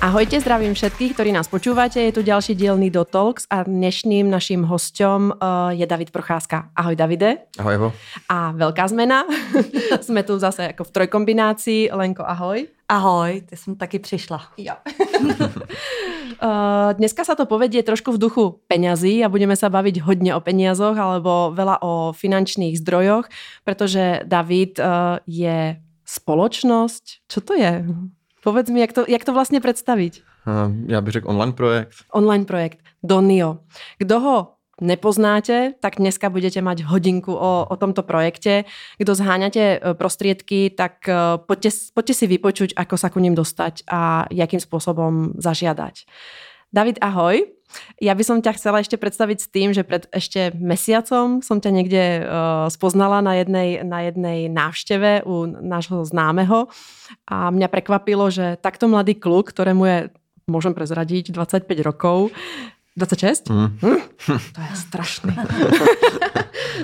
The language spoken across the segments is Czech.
Ahojte, zdravím všetkých, ktorí nás počúvate. Je tu ďalší diel Nido Talks a dnešným naším hosťom uh, je David Procházka. Ahoj Davide. Ahoj Evo. A veľká zmena. Jsme tu zase jako v trojkombinácii. Lenko, ahoj. Ahoj, ty jsem taky přišla. Jo. Uh, dneska sa to povedie trošku v duchu peňazí a budeme sa baviť hodne o peniazoch alebo veľa o finančných zdrojoch, pretože David uh, je spoločnosť. Čo to je? Povedz mi, jak to, jak to vlastně představit? Já bych řekl online projekt. Online projekt. Donio. Kdo ho nepoznáte, tak dneska budete mať hodinku o, o tomto projekte. Kdo zháňate e, prostriedky, tak e, poďte, poďte si vypočuť, ako sa ku ním dostať a jakým spôsobom zažiadať. David, ahoj. Ja by som ťa chcela ešte predstaviť s tým, že pred ešte mesiacom som ťa niekde uh, spoznala na jednej, na jednej návšteve u nášho známeho a mňa prekvapilo, že takto mladý kluk, ktorému je, môžem prezradiť, 25 rokov, 26? Mm. Hm? To je strašný.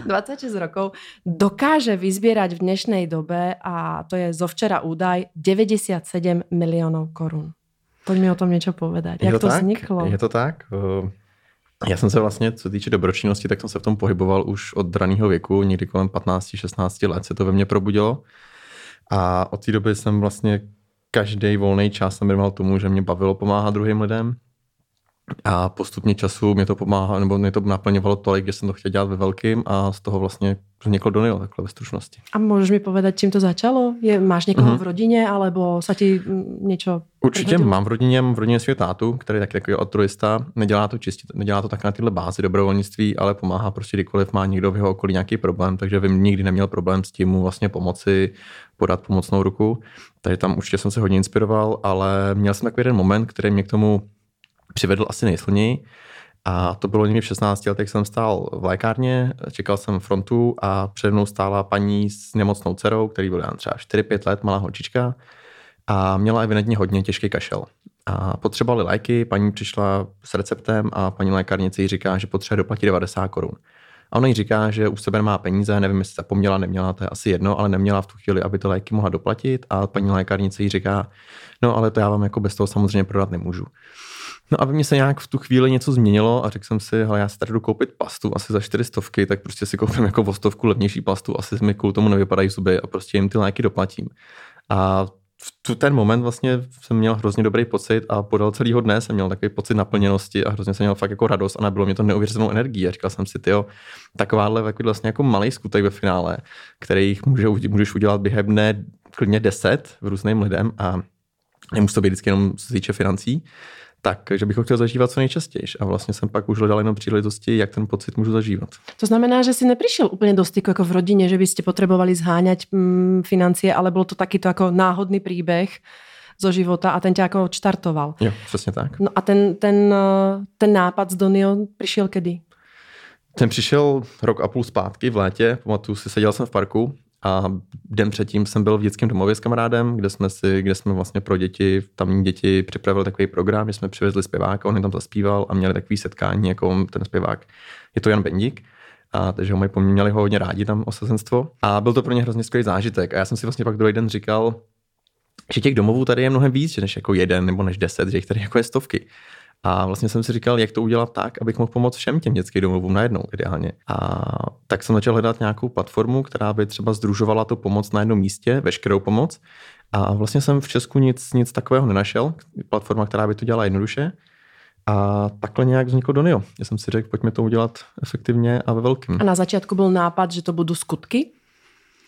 26 rokov dokáže vyzbierať v dnešnej dobe a to je zo včera údaj 97 miliónov korun. Pojď mi o tom něco povedať. Jak to, to tak? vzniklo? Je to tak? Já jsem se vlastně, co týče dobročinnosti, tak jsem se v tom pohyboval už od raného věku, někdy kolem 15-16 let se to ve mně probudilo. A od té doby jsem vlastně každý volný čas jsem věnoval tomu, že mě bavilo pomáhat druhým lidem. A postupně času mě to pomáhá, nebo mě to naplňovalo tolik, že jsem to chtěl dělat ve velkým a z toho vlastně vzniklo Donilo, takhle ve stručnosti. A můžeš mi povedat, čím to začalo? Je, máš někoho mm-hmm. v rodině, alebo se ti něco Určitě mám v rodině, v rodině svého tátu, který je taky takový altruista. Nedělá to čistě, nedělá to tak na tyhle bázi dobrovolnictví, ale pomáhá prostě kdykoliv má někdo v jeho okolí nějaký problém, takže vím, nikdy neměl problém s tím mu vlastně pomoci, podat pomocnou ruku. Takže tam určitě jsem se hodně inspiroval, ale měl jsem takový jeden moment, který mě k tomu přivedl asi nejsilněji. A to bylo někdy v 16 letech, jsem stál v lékárně, čekal jsem frontu a přede mnou stála paní s nemocnou dcerou, který byl třeba 4-5 let, malá holčička a měla evidentně hodně těžký kašel. A potřebovali léky, paní přišla s receptem a paní lékárnice jí říká, že potřebuje doplatit 90 korun. A ona jí říká, že u sebe má peníze, nevím, jestli zapomněla, neměla, to je asi jedno, ale neměla v tu chvíli, aby ty léky mohla doplatit. A paní lékárnice jí říká, no ale to já vám jako bez toho samozřejmě prodat nemůžu. No a ve mně se nějak v tu chvíli něco změnilo a řekl jsem si, hele, já si tady jdu koupit pastu asi za čtyři stovky, tak prostě si koupím jako vostovku levnější pastu, asi mi kvůli tomu nevypadají zuby a prostě jim ty léky doplatím. A v tu ten moment vlastně jsem měl hrozně dobrý pocit a podal celého dne jsem měl takový pocit naplněnosti a hrozně jsem měl fakt jako radost a nebylo mě to neuvěřitelnou energii. A říkal jsem si, tyjo, takováhle vlastně jako malý skutek ve finále, který může, můžeš udělat během dne klidně deset v různým lidem a nemusí to být vždycky jenom se týče financí, tak, že bych ho chtěl zažívat co nejčastěji. A vlastně jsem pak už hledal jenom příležitosti, jak ten pocit můžu zažívat. To znamená, že si nepřišel úplně do styku jako v rodině, že byste potřebovali zháňat mm, financie, ale byl to takýto jako náhodný příběh zo života a ten tě jako štartoval. Jo, přesně tak. No a ten, ten, ten nápad z Donio přišel kedy? Ten přišel rok a půl zpátky v létě, pamatuju si, seděl jsem v parku a den předtím jsem byl v dětském domově s kamarádem, kde jsme, si, kde jsme vlastně pro děti, tamní děti připravili takový program, že jsme přivezli zpěváka, on tam zaspíval a měli takový setkání, jako ten zpěvák. Je to Jan Bendík, a takže ho mají měli ho hodně rádi tam osazenstvo. A byl to pro ně hrozně skvělý zážitek. A já jsem si vlastně pak druhý den říkal, že těch domovů tady je mnohem víc, než jako jeden nebo než deset, že jich tady jako je stovky. A vlastně jsem si říkal, jak to udělat tak, abych mohl pomoct všem těm dětským domovům najednou ideálně. A tak jsem začal hledat nějakou platformu, která by třeba združovala tu pomoc na jednom místě, veškerou pomoc. A vlastně jsem v Česku nic, nic takového nenašel. Platforma, která by to dělala jednoduše. A takhle nějak vzniklo Donio. Já jsem si řekl, pojďme to udělat efektivně a ve velkém. A na začátku byl nápad, že to budou skutky?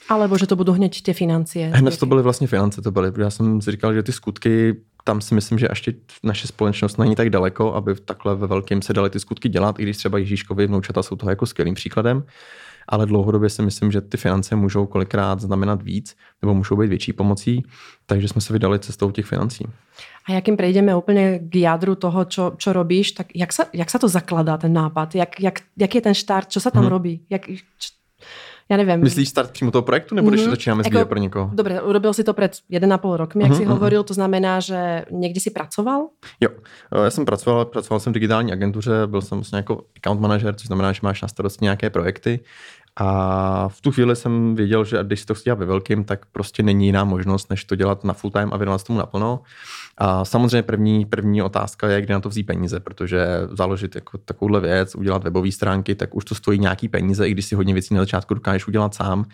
Alebo že to budou hned ty financie? Hned to byly vlastně finance, to byly. Já jsem si říkal, že ty skutky tam si myslím, že ještě naše společnost není tak daleko, aby takhle ve velkém se dali ty skutky dělat, i když třeba Ježíškovi vnoučata jsou toho jako skvělým příkladem. Ale dlouhodobě si myslím, že ty finance můžou kolikrát znamenat víc nebo můžou být větší pomocí, takže jsme se vydali cestou těch financí. A jakým prejdeme úplně k jádru toho, čo, čo robíš, tak jak se, jak se to zakladá, ten nápad? Jak, jak, jak je ten štart? Co se tam hmm. robí? Jak, já nevím. Myslíš start přímo toho projektu, nebo když mm-hmm. začínáme jako, pro někoho? Dobře, urobil si to před 1,5 rokem, jak mm-hmm. si mhm. hovoril, to znamená, že někdy si pracoval? Jo, eh, já jsem pracoval, pracoval jsem v digitální agentuře, byl jsem vlastně jako account manager, což znamená, že máš na starosti nějaké projekty a v tu chvíli jsem věděl, že když to chci dělat ve velkým, tak prostě není jiná možnost, než to dělat na full time a věnovat tomu naplno. A samozřejmě první, první otázka je, kde na to vzít peníze, protože založit jako takovouhle věc, udělat webové stránky, tak už to stojí nějaký peníze, i když si hodně věcí na začátku dokážeš udělat sám,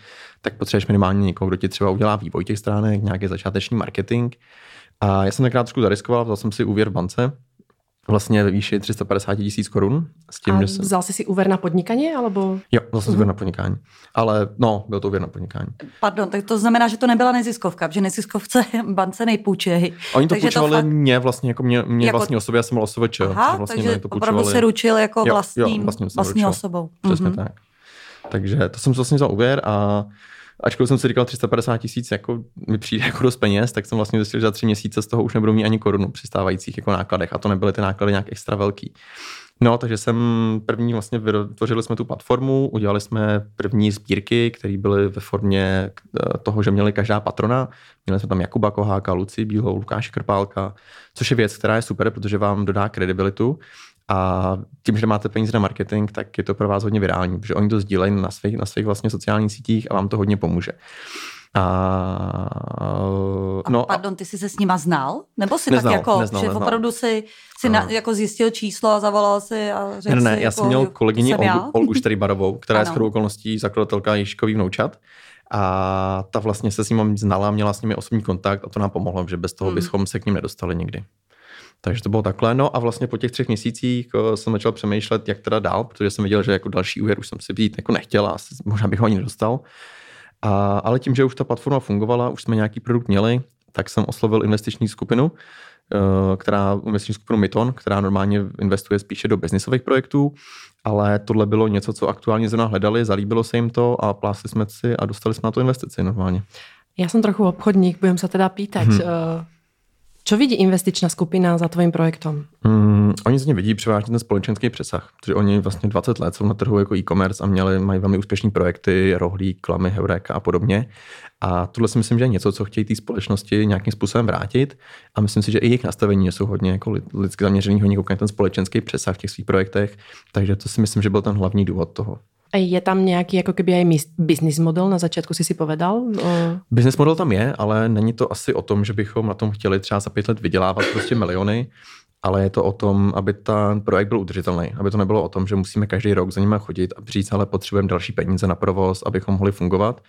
tak potřebuješ minimálně někoho, kdo ti třeba udělá vývoj těch stránek, nějaký začáteční marketing. A já jsem tenkrát trošku zariskoval, vzal jsem si úvěr v bance, vlastně ve výši 350 tisíc korun. S tím, a že jsem... vzal jsi si úvěr na podnikání, alebo? Jo, vzal jsem uh-huh. úvěr na podnikání. Ale no, byl to úvěr na podnikání. Pardon, tak to znamená, že to nebyla neziskovka, že neziskovce bance nejpůjčejí. Oni to půjčovali to fakt... mě vlastně, jako mě, mě jako... vlastní osobě, já jsem byl osobeč. Aha, vlastně takže to opravdu se ručil jako vlastním, jo, jo, vlastní, vlastní osobou. Přesně uh-huh. tak. Takže to jsem vlastně vzal úvěr a ačkoliv jsem si říkal 350 tisíc jako mi přijde jako dost peněz, tak jsem vlastně zjistil, že za tři měsíce z toho už nebudu mít ani korunu při stávajících jako nákladech a to nebyly ty náklady nějak extra velký. No, takže jsem první vlastně vytvořili jsme tu platformu, udělali jsme první sbírky, které byly ve formě eh, toho, že měli každá patrona. Měli jsme tam Jakuba Koháka, Luci Bílou, Lukáše Krpálka, což je věc, která je super, protože vám dodá kredibilitu a tím, že máte peníze na marketing, tak je to pro vás hodně virální, protože oni to sdílejí na svých, na svých vlastně sociálních sítích a vám to hodně pomůže. A, no, a pardon, ty jsi se s nima znal? Nebo si neznal, tak jako, neznal, že neznal. opravdu si, si na, jako zjistil číslo a zavolal si a řekl Ne, ne, si, já jako, jsem měl kolegyni Olgu, Olgu Šterybarovou, která ano. je shodou okolností zakladatelka Ježkový vnoučat. A ta vlastně se s ním znala, měla s nimi osobní kontakt a to nám pomohlo, že bez toho hmm. bychom se k ním nedostali nikdy. Takže to bylo takhle. No a vlastně po těch třech měsících eh, jsem začal přemýšlet, jak teda dál, protože jsem viděl, že jako další úvěr už jsem si být jako nechtěl a možná bych ho ani nedostal. A, ale tím, že už ta platforma fungovala, už jsme nějaký produkt měli, tak jsem oslovil investiční skupinu, eh, která, investiční skupinu Myton, která normálně investuje spíše do biznisových projektů, ale tohle bylo něco, co aktuálně zrovna hledali, zalíbilo se jim to a plásli jsme si a dostali jsme na to investici normálně. Já jsem trochu obchodník, budem se teda pýtať. Hmm. Čo vidí investičná skupina za tvojím projektem? Mm, oni z něj vidí převážně ten společenský přesah, protože oni vlastně 20 let jsou na trhu jako e-commerce a měli, mají velmi úspěšné projekty, Rohlík, Klamy, Heureka a podobně. A tohle si myslím, že je něco, co chtějí té společnosti nějakým způsobem vrátit. A myslím si, že i jejich nastavení jsou hodně jako lidsky zaměřený, hodně ten společenský přesah v těch svých projektech. Takže to si myslím, že byl ten hlavní důvod toho. Je tam nějaký jako keby aj business model, na začátku si si povedal? Business model tam je, ale není to asi o tom, že bychom na tom chtěli třeba za pět let vydělávat prostě miliony, ale je to o tom, aby ten projekt byl udržitelný, aby to nebylo o tom, že musíme každý rok za nimi chodit a říct, ale potřebujeme další peníze na provoz, abychom mohli fungovat,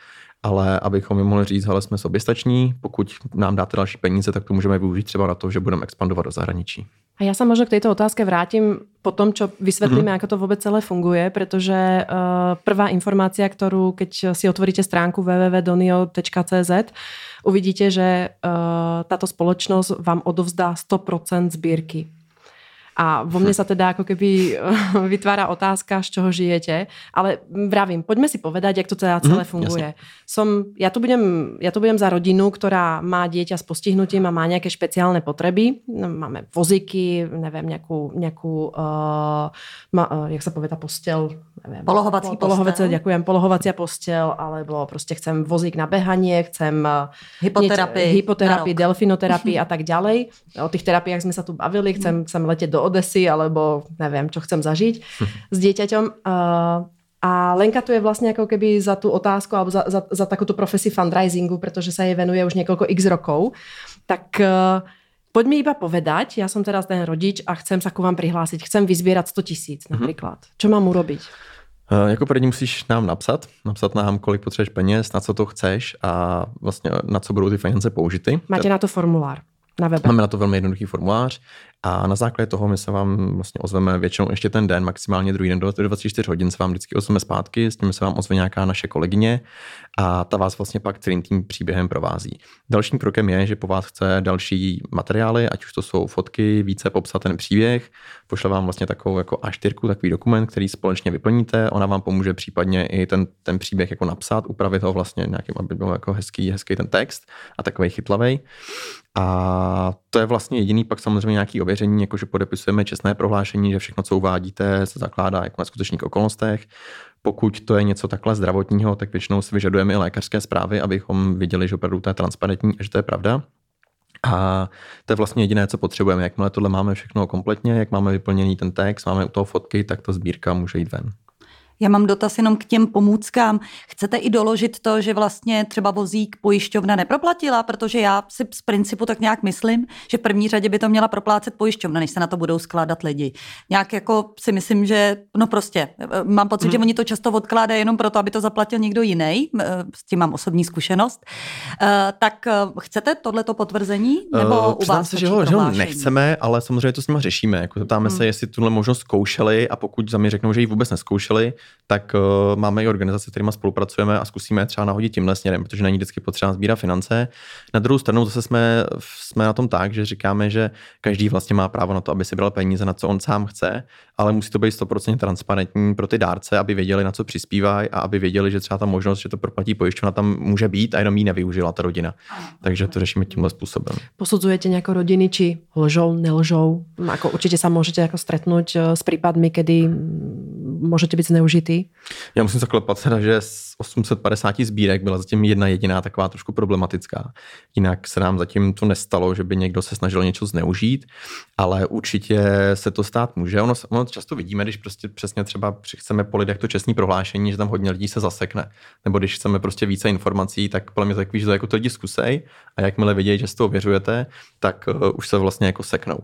ale abychom jim mohli říct, ale jsme soběstační, pokud nám dáte další peníze, tak to můžeme využít třeba na to, že budeme expandovat do zahraničí. A já se možná k této otázce vrátím po tom, čo vysvětlíme, mm-hmm. jak to vůbec celé funguje, protože uh, prvá informace, kterou, keď si otvoríte stránku www.donio.cz, uvidíte, že uh, táto spoločnosť vám odovzdá 100% sbírky. A vo mne sa teda ako keby vytvára otázka, z čoho žijete. Ale vravím, poďme si povedať, jak to teda celé mm, funguje. Jasne. Som, ja, tu budem, ja tu budem za rodinu, ktorá má dieťa s postihnutím a má nejaké špeciálne potreby. No, máme voziky, neviem, nejakú, nejakú uh, ma, uh, jak sa povie tá postel? Neviem, polohovací po, polohovací, Ďakujem, polohovacia postel, alebo prostě chcem vozík na behanie, chcem hypoterapii, hypoterapii delfinoterapii a tak ďalej. O tých terapiách sme sa tu bavili, chcem, chcem letět do Odesy, alebo neviem, čo chcem zažiť s dieťaťom. A Lenka tu je vlastně jako keby za tu otázku alebo za, za, za takovou profesi fundraisingu, protože se jej venuje už několik x rokov. Tak e, poď mi iba povedať, ja som teraz ten rodič a chcem sa ku vám prihlásiť, chcem vyzbierať 100 tisíc mhm. například. Mm-hmm. Čo mám urobiť? Uh, jako první musíš nám napsat, napsat nám, kolik potřebuješ peněz, na co to chceš a vlastně na co budou ty finance použity. Máte na to formulár na webe. Máme na to velmi jednoduchý formulář a na základě toho my se vám vlastně ozveme většinou ještě ten den, maximálně druhý den do 24 hodin se vám vždycky ozveme zpátky, s tím se vám ozve nějaká naše kolegyně a ta vás vlastně pak celým tím příběhem provází. Dalším krokem je, že po vás chce další materiály, ať už to jsou fotky, více popsat ten příběh, pošle vám vlastně takovou jako A4, takový dokument, který společně vyplníte, ona vám pomůže případně i ten, ten příběh jako napsat, upravit ho vlastně nějakým, aby byl jako hezký, hezký ten text a takový chytlavý. A to je vlastně jediný pak samozřejmě nějaký ověření, jakože podepisujeme čestné prohlášení, že všechno, co uvádíte, se zakládá jako na skutečných okolnostech. pokud to je něco takhle zdravotního, tak většinou si vyžadujeme i lékařské zprávy, abychom viděli, že opravdu to je transparentní a že to je pravda. A to je vlastně jediné, co potřebujeme. Jakmile tohle máme všechno kompletně, jak máme vyplněný ten text, máme u toho fotky, tak ta sbírka může jít ven. Já mám dotaz jenom k těm pomůckám. Chcete i doložit to, že vlastně třeba vozík pojišťovna neproplatila, protože já si z principu tak nějak myslím, že v první řadě by to měla proplácet pojišťovna, než se na to budou skládat lidi. Nějak jako si myslím, že no prostě, mám pocit, hmm. že oni to často odkládají jenom proto, aby to zaplatil někdo jiný, s tím mám osobní zkušenost. Uh, tak chcete tohleto potvrzení? Nebo uh, u vás se, že ho, že ho nechceme, ale samozřejmě to s nimi řešíme. Jako ptáme hmm. se, jestli tuhle možnost zkoušeli a pokud za mě řeknou, že ji vůbec neskoušeli, tak uh, máme i organizace, kterými spolupracujeme a zkusíme třeba nahodit tímhle směrem, protože není vždycky potřeba sbírat finance. Na druhou stranu zase jsme, jsme na tom tak, že říkáme, že každý vlastně má právo na to, aby si bral peníze, na co on sám chce, ale musí to být 100% transparentní pro ty dárce, aby věděli, na co přispívají a aby věděli, že třeba ta možnost, že to proplatí pojišťovna, tam může být a jenom ji nevyužila ta rodina. Takže to řešíme tímhle způsobem. Posudzujete nějakou rodiny, či lžou, nelžou? Ako určitě se můžete jako stretnout eh, s případmi, kdy můžete být zneužití ty? Já musím zaklepat teda, že z 850 sbírek byla zatím jedna jediná taková trošku problematická. Jinak se nám zatím to nestalo, že by někdo se snažil něco zneužít, ale určitě se to stát může. Ono, ono často vidíme, když prostě přesně třeba chceme po lidech to čestní prohlášení, že tam hodně lidí se zasekne. Nebo když chceme prostě více informací, tak podle mě takový, že to jako to lidi zkusej a jakmile vidějí, že si to ověřujete, tak uh, už se vlastně jako seknou.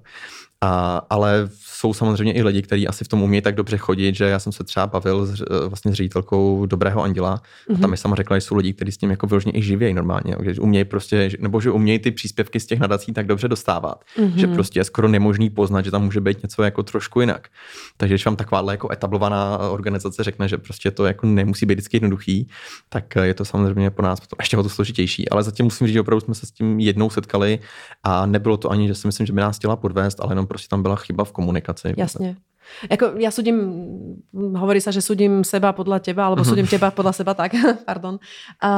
A, ale jsou samozřejmě i lidi, kteří asi v tom umějí tak dobře chodit, že já jsem se třeba bavil s, eh, vlastně s ředitelkou Dobrého anděla mm-hmm. a tam mi sama řekla, že jsou lidi, kteří s tím jako vyloženě i živějí normálně, že umějí prostě, nebo že umějí ty příspěvky z těch nadací tak dobře dostávat, mm-hmm. že prostě je skoro nemožný poznat, že tam může být něco jako trošku jinak. Takže když vám takováhle jako etablovaná organizace řekne, že prostě to jako nemusí být vždycky jednoduchý, tak eh, je to samozřejmě pro nás ještě o to složitější. Ale zatím musím říct, že opravdu jsme se s tím jednou setkali a nebylo to ani, že si myslím, že by nás chtěla podvést, ale jenom prostě tam byla chyba v komunikaci. Jasně. Jako ja súdim, hovorí sa, že súdim seba podľa teba, alebo súdim teba podľa seba tak, pardon. A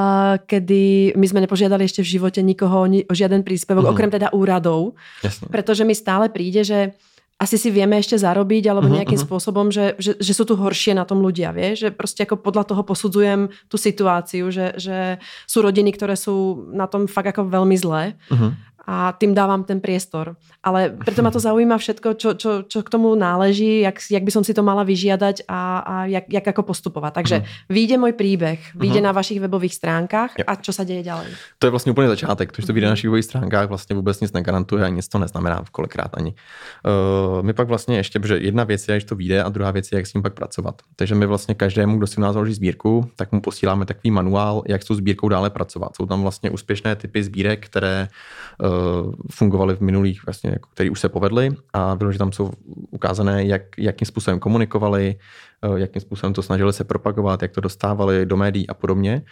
kedy my sme nepožiadali ešte v živote nikoho o žiaden príspevok, uh-huh. okrem teda úradov. Jasne. Pretože mi stále príde, že asi si vieme ešte zarobiť, alebo nejakým uh-huh. spôsobom, že, že, že sú tu horšie na tom ľudia, vie? Že proste ako podľa toho posudzujem tú situáciu, že, že sú rodiny, ktoré sú na tom fakt ako veľmi zlé. Uh-huh a tým dávam ten priestor. Ale preto ma to zaujíma všetko, čo, čo, čo k tomu náleží, jak, jak by som si to mala vyžiadať a, a jak, jak ako postupovať. Takže uh-huh. vyjde môj príbeh, vyjde uh-huh. na vašich webových stránkách a čo sa deje ďalej? To je vlastně úplně začátek. To, že to vyjde na našich webových stránkách, vlastně vůbec nic negarantuje a nic to neznamená kolikrát ani. Uh, my pak vlastně ještě, protože jedna věc je, že to vyjde a druhá věc je, jak s ním pak pracovat. Takže my vlastně každému, kdo si u nás založí sbírku, tak mu posíláme takový manuál, jak s tou sbírkou dále pracovat. Jsou tam vlastně úspěšné typy sbírek, které uh, fungovaly v minulých, vlastně, jako, který už se povedly a vyloženě tam jsou ukázané, jak, jakým způsobem komunikovali, jakým způsobem to snažili se propagovat, jak to dostávali do médií a podobně.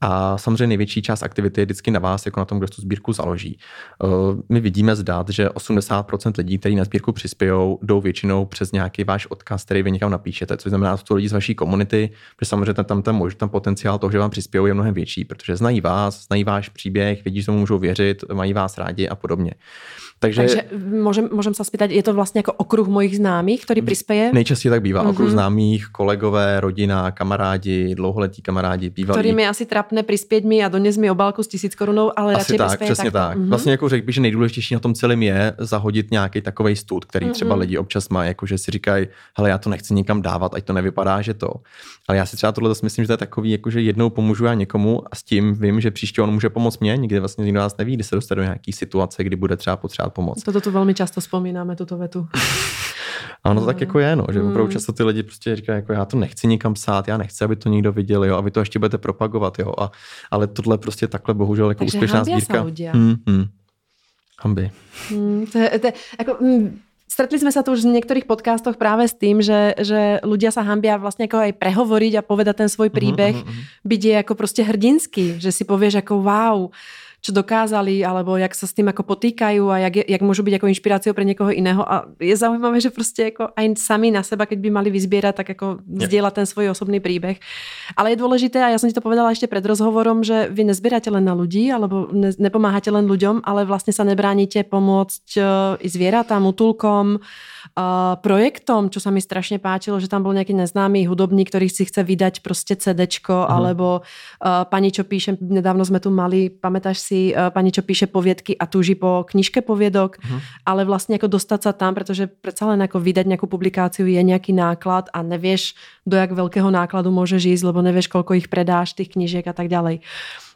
A samozřejmě největší část aktivity je vždycky na vás, jako na tom, kdo tu sbírku založí. Eh, my vidíme zdát, že 80% lidí, kteří na sbírku přispějou, jdou většinou přes nějaký váš odkaz, který vy někam napíšete, což znamená, že to lidi z vaší komunity, protože samozřejmě tam ten, tam potenciál toho, že vám přispějou, je mnohem větší, protože znají vás, znají váš příběh, vidí, že tomu můžou věřit, mají vás rádi a podobně. Takže, Takže môžem, môžem sa spýtať, je to vlastně jako okruh mojich známých, který prispěje? Nejčastěji tak bývá. Mm-hmm. Okruh známých, kolegové, rodina, kamarádi, dlouholetí kamarádi, bývalí. Který mi asi trapne přispět mi a dones mi obálku s tisíc korunou, ale asi radši tak, přesně tak. tak. Mm-hmm. Vlastně jako řekl bych, že nejdůležitější na tom celém je zahodit nějaký takový stud, který mm-hmm. třeba lidi občas mají, jako že si říkají, hele, já to nechci nikam dávat, ať to nevypadá, že to. Ale já si třeba tohle zase myslím, že to je takový, jako že jednou pomůžu já někomu a s tím vím, že příště on může pomoct mě, nikdy vlastně nikdo nás neví, kdy se dostane do nějaké situace, kdy bude třeba potřebovat pomoc. Toto tu velmi často vzpomínáme, tuto vetu. A ono to tak jako je, no, že opravdu mm. často ty lidi prostě říkají, jako já to nechci nikam psát, já nechci, aby to někdo viděl, jo, a vy to ještě budete propagovat, jo, a, ale tohle prostě takhle bohužel jako Takže úspěšná sbírka. Hmm, hmm. Hamby. Hmm, to je, to je, jako, hmm, Stretli sme sa tu už v niektorých podcastoch práve s tým, že, že ľudia sa hambia vlastne ako aj prehovoriť a povedať ten svoj mhm, príbeh, uh-huh, uh-huh. byť je ako proste hrdinský, že si povieš ako wow, čo dokázali, alebo jak sa s tým ako potýkajú a jak, jak môžu byť ako inšpiráciou pre niekoho iného. A je zaujímavé, že prostě ako aj sami na seba, keď by mali vyzbierať, tak ako zdieľať ten svoj osobný príbeh. Ale je dôležité, a ja som ti to povedala ešte pred rozhovorom, že vy nezbierate len na ľudí, alebo ne, nepomáhate len ľuďom, ale vlastne sa nebránite pomôcť uh, i zvieratám, útulkom, uh, projektom, čo sa mi strašne páčilo, že tam bol nejaký neznámy hudobník, ktorý si chce vydať prostě CDčko, mm. alebo uh, pani, čo píše, nedávno sme tu mali, pamätáš si, uh, pani, čo píše poviedky a túži po knižke poviedok, mm. ale vlastne ako dostať sa tam, pretože predsa len ako vydať nejakú publikáciu je nejaký náklad a nevieš, do jak veľkého nákladu môžeš ísť, lebo nevieš, koľko ich predáš, tých knižiek a tak ďalej.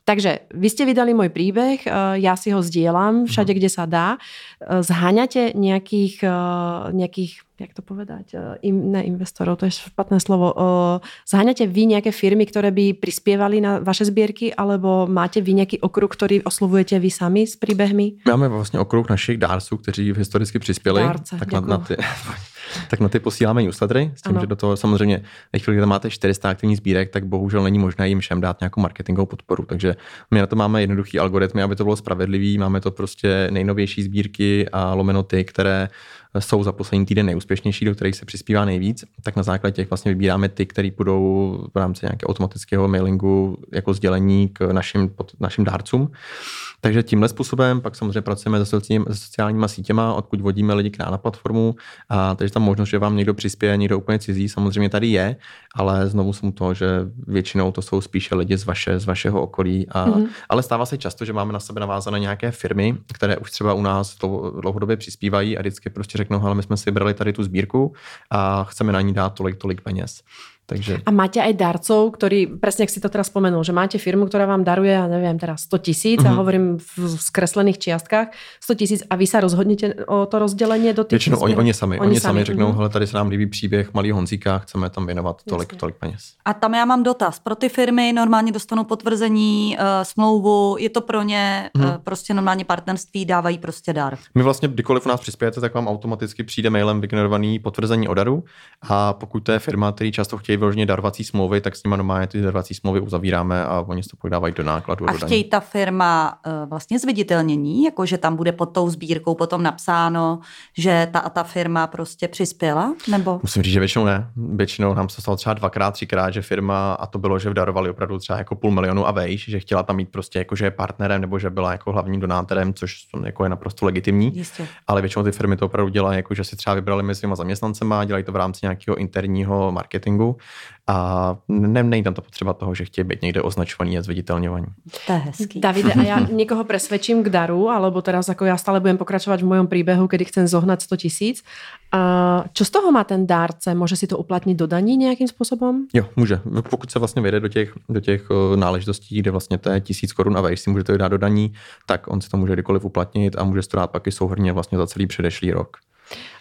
Takže vy ste vydali môj príbeh, ja si ho zdieľam všade, kde sa dá. Zháňate nejakých, nejakých jak to povedať, im, ne investorov, to je špatné slovo. Zháňate vy nejaké firmy, ktoré by prispievali na vaše sbírky, alebo máte vy nejaký okruh, ktorý oslovujete vy sami s príbehmi? Máme vlastně okruh našich dárců, kteří historicky přispěli. Dárce, tak na, na ty, tak na ty posíláme newslettery, s tím, ano. že do toho samozřejmě, ve chvíli, kdy máte 400 aktivních sbírek, tak bohužel není možné jim všem dát nějakou marketingovou podporu. Takže my na to máme jednoduchý algoritmy, aby to bylo spravedlivý. Máme to prostě nejnovější sbírky a lomeno ty, které jsou za poslední týden nejúspěšnější, do kterých se přispívá nejvíc, tak na základě těch vlastně vybíráme ty, které budou v rámci nějakého automatického mailingu jako sdělení k našim, našim dárcům. Takže tímhle způsobem pak samozřejmě pracujeme se sociálníma sítěma, odkud vodíme lidi k nám na platformu. A, takže tam možnost, že vám někdo přispěje, někdo úplně cizí, samozřejmě tady je, ale znovu jsem to, že většinou to jsou spíše lidi z, vaše, z vašeho okolí. A, mm-hmm. Ale stává se často, že máme na sebe navázané nějaké firmy, které už třeba u nás dlouhodobě přispívají a vždycky prostě řeknou, ale my jsme si vybrali tady tu sbírku a chceme na ní dát tolik, tolik peněz. Takže... A máte aj darcov, ktorí, presne ak si to teraz spomenul, že máte firmu, ktorá vám daruje, ja neviem, teraz 100 tisíc mm-hmm. a mhm. hovorím v skreslených čiastkách, 100 tisíc a vy sa rozhodnete o to rozdělení do těch Většinou oni, oni sami, oni, oni sami řeknou, mm-hmm. hele, tady se nám líbí příběh malý Honzíka, chceme tam věnovat tolik, Jasně. tolik peněz. A tam já mám dotaz. Pro ty firmy normálně dostanou potvrzení, uh, smlouvu, je to pro ně mm-hmm. uh, prostě normálně partnerství, dávají prostě dar. My vlastně, kdykoliv u nás přispějete, tak vám automaticky přijde mailem vygenerovaný potvrzení o daru a pokud to je firma, který často chtějí vyloženě darovací smlouvy, tak s nimi normálně ty darovací smlouvy uzavíráme a oni to pak dávají do nákladu. A chtějí ta firma uh, vlastně zviditelnění, jako že tam bude pod tou sbírkou potom napsáno, že ta a ta firma prostě přispěla? Nebo? Musím říct, že většinou ne. Většinou nám se stalo třeba dvakrát, třikrát, že firma, a to bylo, že darovali opravdu třeba jako půl milionu a vejš, že chtěla tam mít prostě jako, že je partnerem nebo že byla jako hlavním donátorem, což jako je naprosto legitimní. Jistě. Ale většinou ty firmy to opravdu dělají, jako že si třeba vybrali mezi svýma zaměstnancema, dělají to v rámci nějakého interního marketingu a ne, není tam to potřeba toho, že chtějí být někde označovaný a zviditelňovaní. To je hezký. Davide, a já někoho presvedčím k daru, alebo teraz jako já stále budem pokračovat v mojom příběhu, kdy chcem zohnat 100 tisíc. A čo z toho má ten dárce? Může si to uplatnit do daní nějakým způsobem? Jo, může. Pokud se vlastně vyjde do těch, do těch náležitostí, kde vlastně to je tisíc korun a vejš si můžete dát do daní, tak on si to může kdykoliv uplatnit a může to dát pak i souhrně vlastně za celý předešlý rok.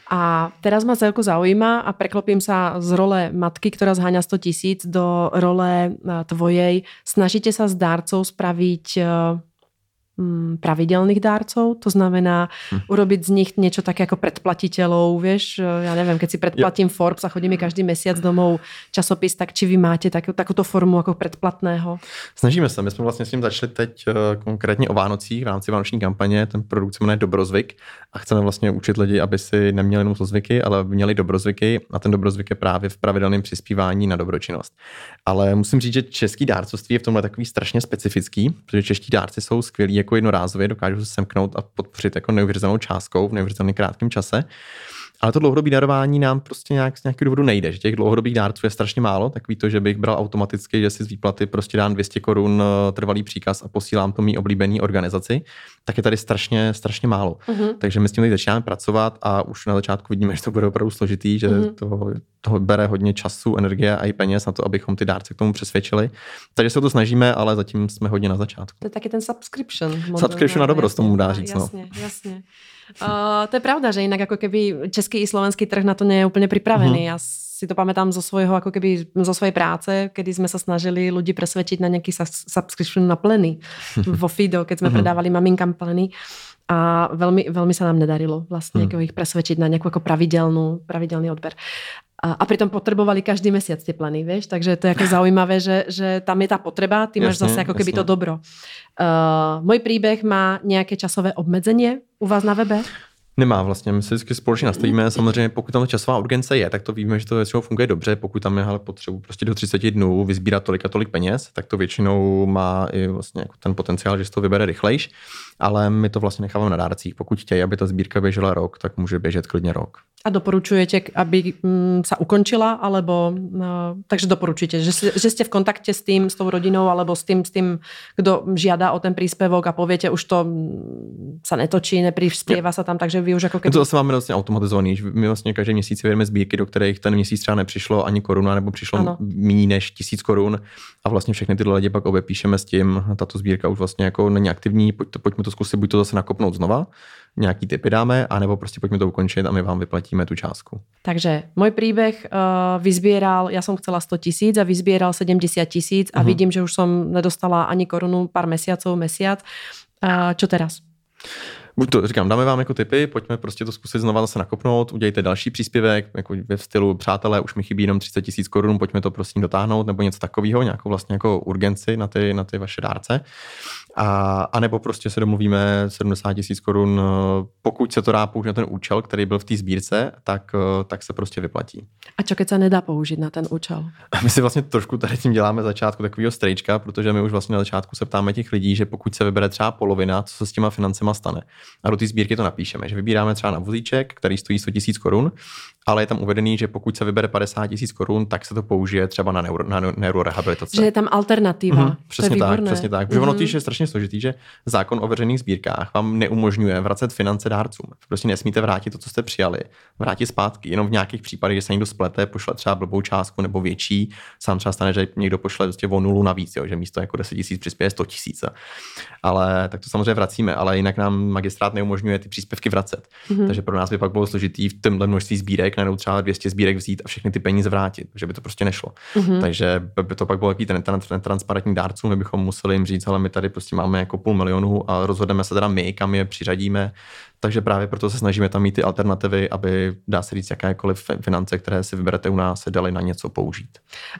A teraz ma celko zaujíma a preklopím sa z role matky, ktorá zháňa 100 tisíc, do role e, tvojej. Snažíte sa s dárcov spraviť e, pravidelných dárcov, to znamená hm. urobiť z nich niečo také ako predplatiteľov, vieš, ja neviem, keď si predplatím ja. Forbes a chodí mi každý mesiac domov časopis, tak či vy máte tak, takúto formu jako predplatného? Snažíme se, my jsme vlastně s tím začali teď uh, konkrétně o Vánocích v rámci vánoční kampaně, ten produkt se jmenuje Dobrozvyk a chceme vlastně učit lidi, aby si neměli jenom zlozvyky, ale aby měli dobrozvyky a ten dobrozvyk je právě v pravidelném přispívání na dobročinnost. Ale musím říct, že český dárcovství je v tomhle takový strašně specifický, protože čeští dárci jsou skvělí jako jednorázově, dokážou se semknout a podpořit jako neuvěřitelnou částkou v neuvěřitelně krátkém čase. Ale to dlouhodobé darování nám prostě nějak z nějakého důvodu nejde, že těch dlouhodobých dárců je strašně málo, takový to, že bych bral automaticky, že si z výplaty prostě dám 200 korun eh, trvalý příkaz a posílám to mý oblíbený organizaci, tak je tady strašně, strašně málo. Uh-huh. Takže my s tím teď začínáme pracovat a už na začátku vidíme, že to bude opravdu složitý, že uh-huh. toho, toho bere hodně času, energie a i peněz na to, abychom ty dárce k tomu přesvědčili. Takže se to snažíme, ale zatím jsme hodně na začátku. To je taky ten subscription. Model, subscription na dobrost tomu dá říct. Jasně, no. jasně. Uh, to je pravda, že jinak jako keby český i slovenský trh na to nie je úplně připravený. Uh-huh. Já si to pamätám zo svojho, ako keby zo svojej práce, kedy sme sa snažili ľudí presvedčiť na nejaký subscription na pleny vo Fido, keď sme uh-huh. predávali maminkám pleny. A veľmi, veľmi sa nám nedarilo vlastne uh-huh. ich presvedčiť na nejakú ako pravidelnú, pravidelný odber. A, a pritom potrebovali každý mesiac tie pleny, vieš, takže to je ako zaujímavé, že, že tam je tá potreba, ty máš zase ako keby jasne. to dobro. Uh, môj príbeh má nejaké časové obmedzenie u vás na webe? Nemá vlastně, my si vždycky společně nastavíme, samozřejmě pokud tam časová urgence je, tak to víme, že to většinou funguje dobře, pokud tam je ale potřebu prostě do 30 dnů vyzbírat tolik a tolik peněz, tak to většinou má i vlastně jako ten potenciál, že se to vybere rychlejš, ale my to vlastně necháváme na dárcích. Pokud chtějí, aby ta sbírka běžela rok, tak může běžet klidně rok. A doporučujete, aby mm, sa ukončila, alebo no, takže doporučujete, že, že ste v kontakte s tým, s tou rodinou, alebo s tým, s tým, kdo žiada o ten príspevok a poviete, už to mm, sa netočí, neprispieva sa tam, takže vy už ako keby... To zase máme vlastně automatizovaný, že my vlastně každý měsíc vyjedeme sbírky, do kterých ten měsíc třeba nepřišlo ani koruna, nebo přišlo ano. méně než tisíc korun a vlastně všechny tyhle lidi pak obepíšeme s tím, tato sbírka už vlastně jako není aktivní, pojď, pojďme to zkusit, buď to zase nakopnout znova, nějaký typy dáme, anebo prostě pojďme to ukončit a my vám vyplatíme tu částku. Takže můj příběh uh, vyzbíral, já jsem chcela 100 tisíc a vyzbíral 70 tisíc a uh-huh. vidím, že už jsem nedostala ani korunu pár měsíců, mesiac. Uh, čo teraz? Buď to říkám, dáme vám jako tipy, pojďme prostě to zkusit znova zase nakopnout, udějte další příspěvek, jako ve stylu přátelé, už mi chybí jenom 30 tisíc korun, pojďme to prostě dotáhnout, nebo něco takového, nějakou vlastně jako urgenci na ty, na ty vaše dárce. A, a nebo prostě se domluvíme 70 tisíc korun, pokud se to dá použít na ten účel, který byl v té sbírce, tak, tak se prostě vyplatí. A čo keď se nedá použít na ten účel? My si vlastně trošku tady tím děláme začátku takového strejčka, protože my už vlastně na začátku se ptáme těch lidí, že pokud se vybere třeba polovina, co se s těma financema stane a do té sbírky to napíšeme, že vybíráme třeba na vozíček, který stojí 100 000 korun ale je tam uvedený, že pokud se vybere 50 tisíc korun, tak se to použije třeba na, neuro, na neurorehabilitaci. Že je tam alternativa. Mm-hmm, přesně tak, přesně tak. Protože mm-hmm. ono týž je strašně složitý, že zákon o veřejných sbírkách vám neumožňuje vracet finance dárcům. Prostě nesmíte vrátit to, co jste přijali, vrátit zpátky. Jenom v nějakých případech, že se někdo splete, pošle třeba blbou částku nebo větší, sám třeba stane, že někdo pošle prostě o nulu navíc, jo, že místo jako 10 tisíc přispěje 100 tisíc. Ale tak to samozřejmě vracíme, ale jinak nám magistrát neumožňuje ty příspěvky vracet. Mm-hmm. Takže pro nás by pak bylo složitý v tomhle množství sbírek sbírek, najednou třeba 200 sbírek vzít a všechny ty peníze vrátit, že by to prostě nešlo. Mm-hmm. Takže by to pak bylo jaký ten, transparentní dárců, my bychom museli jim říct, ale my tady prostě máme jako půl milionu a rozhodneme se teda my, kam je přiřadíme, takže právě proto se snažíme tam mít ty alternativy, aby, dá se říct, jakékoliv finance, které si vyberete u nás, se daly na něco použít.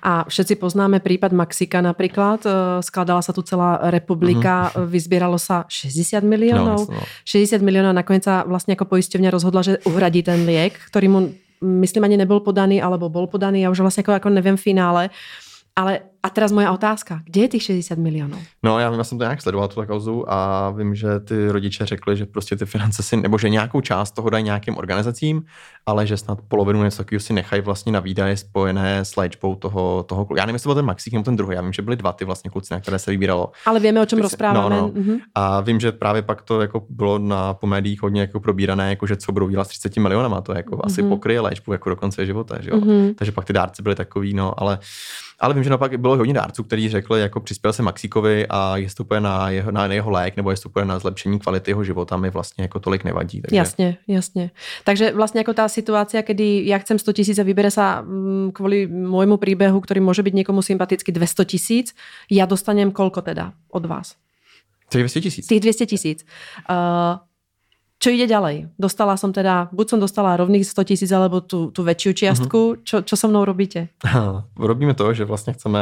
A všetci poznáme případ Maxika například. Eh, skladala se tu celá republika, mm-hmm. vyzbíralo se 60 milionů. No, no. 60 milionů a nakonec vlastně jako pojišťovňa rozhodla, že uhradí ten liek, který mu myslím ani nebyl podaný, alebo bol podaný, a už vlastně jako, jako nevím finále. Ale a teraz moja otázka, kde je těch 60 milionů? No já vím, já jsem to nějak sledoval, tu kauzu a vím, že ty rodiče řekli, že prostě ty finance si, nebo že nějakou část toho dají nějakým organizacím, ale že snad polovinu něco takového si nechají vlastně na výdaje spojené s léčbou toho, toho Já nevím, jestli byl ten Maxík nebo ten druhý, já vím, že byly dva ty vlastně kluci, na které se vybíralo. Ale víme, o čem rozpráváme. No, no. Mm-hmm. A vím, že právě pak to jako bylo na po médiích hodně jako probírané, jako že co budou dělat s 30 milionama, to jako mm-hmm. asi pokryje léčbu jako do konce života, že jo? Mm-hmm. Takže pak ty dárci byly takový, no, ale ale vím, že naopak bylo hodně dárců, kteří řekli, jako přispěl se Maxíkovi a to na jeho, na jeho lék nebo jestli to na zlepšení kvality jeho života, mi vlastně jako tolik nevadí. Takže... Jasně, jasně. Takže vlastně jako ta situace, kdy já chcem 100 tisíc a vybere se mm, kvůli môjmu příběhu, který může být někomu sympatický 200 tisíc, já dostanem kolko teda od vás? Těch 200 tisíc. Těch 200 tisíc. Uh, čo ide ďalej? Dostala som teda, buď som dostala rovných 100 tisíc, alebo tu, tu väčšiu čiastku. Uh-huh. Čo, čo so mnou robíte? Robíme to, že vlastně chceme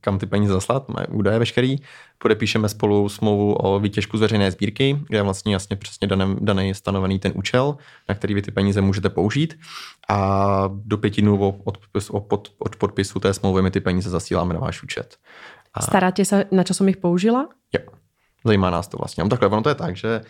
kam ty peníze zaslat, máme údaje veškerý, podepíšeme spolu smlouvu o výtěžku z veřejné sbírky, kde je vlastně jasně přesně daný, daný stanovený ten účel, na který vy ty peníze můžete použít a do pěti dnů od, od, od podpisu té smlouvy my ty peníze zasíláme na váš účet. A... Staráte se, na čo som ich použila? Jo. Zajímá nás to vlastně. No takhle, ono to je tak, že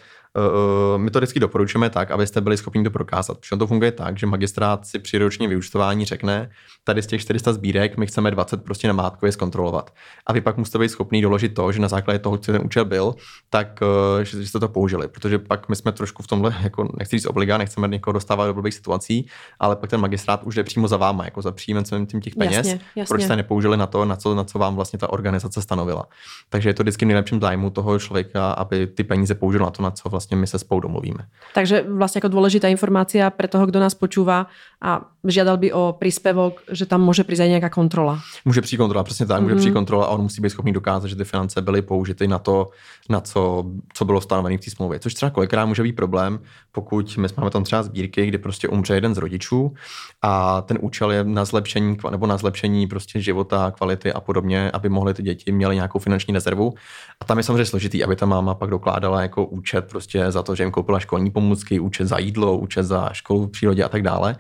my to vždycky doporučujeme tak, abyste byli schopni to prokázat. Protože to funguje tak, že magistrát si při ročním vyučtování řekne, tady z těch 400 sbírek my chceme 20 prostě na mátkově zkontrolovat. A vy pak musíte být schopný doložit to, že na základě toho, co ten účel byl, tak uh, že, jste to použili. Protože pak my jsme trošku v tomhle, jako nechci říct obligá, nechceme někoho dostávat do blbých situací, ale pak ten magistrát už jde přímo za váma, jako za příjemcem tím těch peněz, jasně, jasně. proč jste nepoužili na to, na co, na co vám vlastně ta organizace stanovila. Takže je to vždycky v nejlepším zájmu toho člověka, aby ty peníze použil na to, na co vlastně my se spolu domluvíme. Takže vlastně jako důležitá informácia pro toho, kdo nás počúva a žiadal by o príspevok, že tam může přijít nějaká kontrola. Může přijít kontrola, přesně tak, mm-hmm. může mhm. přijít kontrola a on musí být schopný dokázat, že ty finance byly použity na to, na co, co bylo stanovené v té smlouvě. Což třeba kolikrát může být problém, pokud my máme tam třeba sbírky, kdy prostě umře jeden z rodičů a ten účel je na zlepšení nebo na zlepšení prostě života, kvality a podobně, aby mohly ty děti měly nějakou finanční rezervu. A tam je samozřejmě složitý, aby ta máma pak dokládala jako účet prostě za to, že jim koupila školní pomůcky, účet za jídlo, účet za školu v přírodě a tak dále.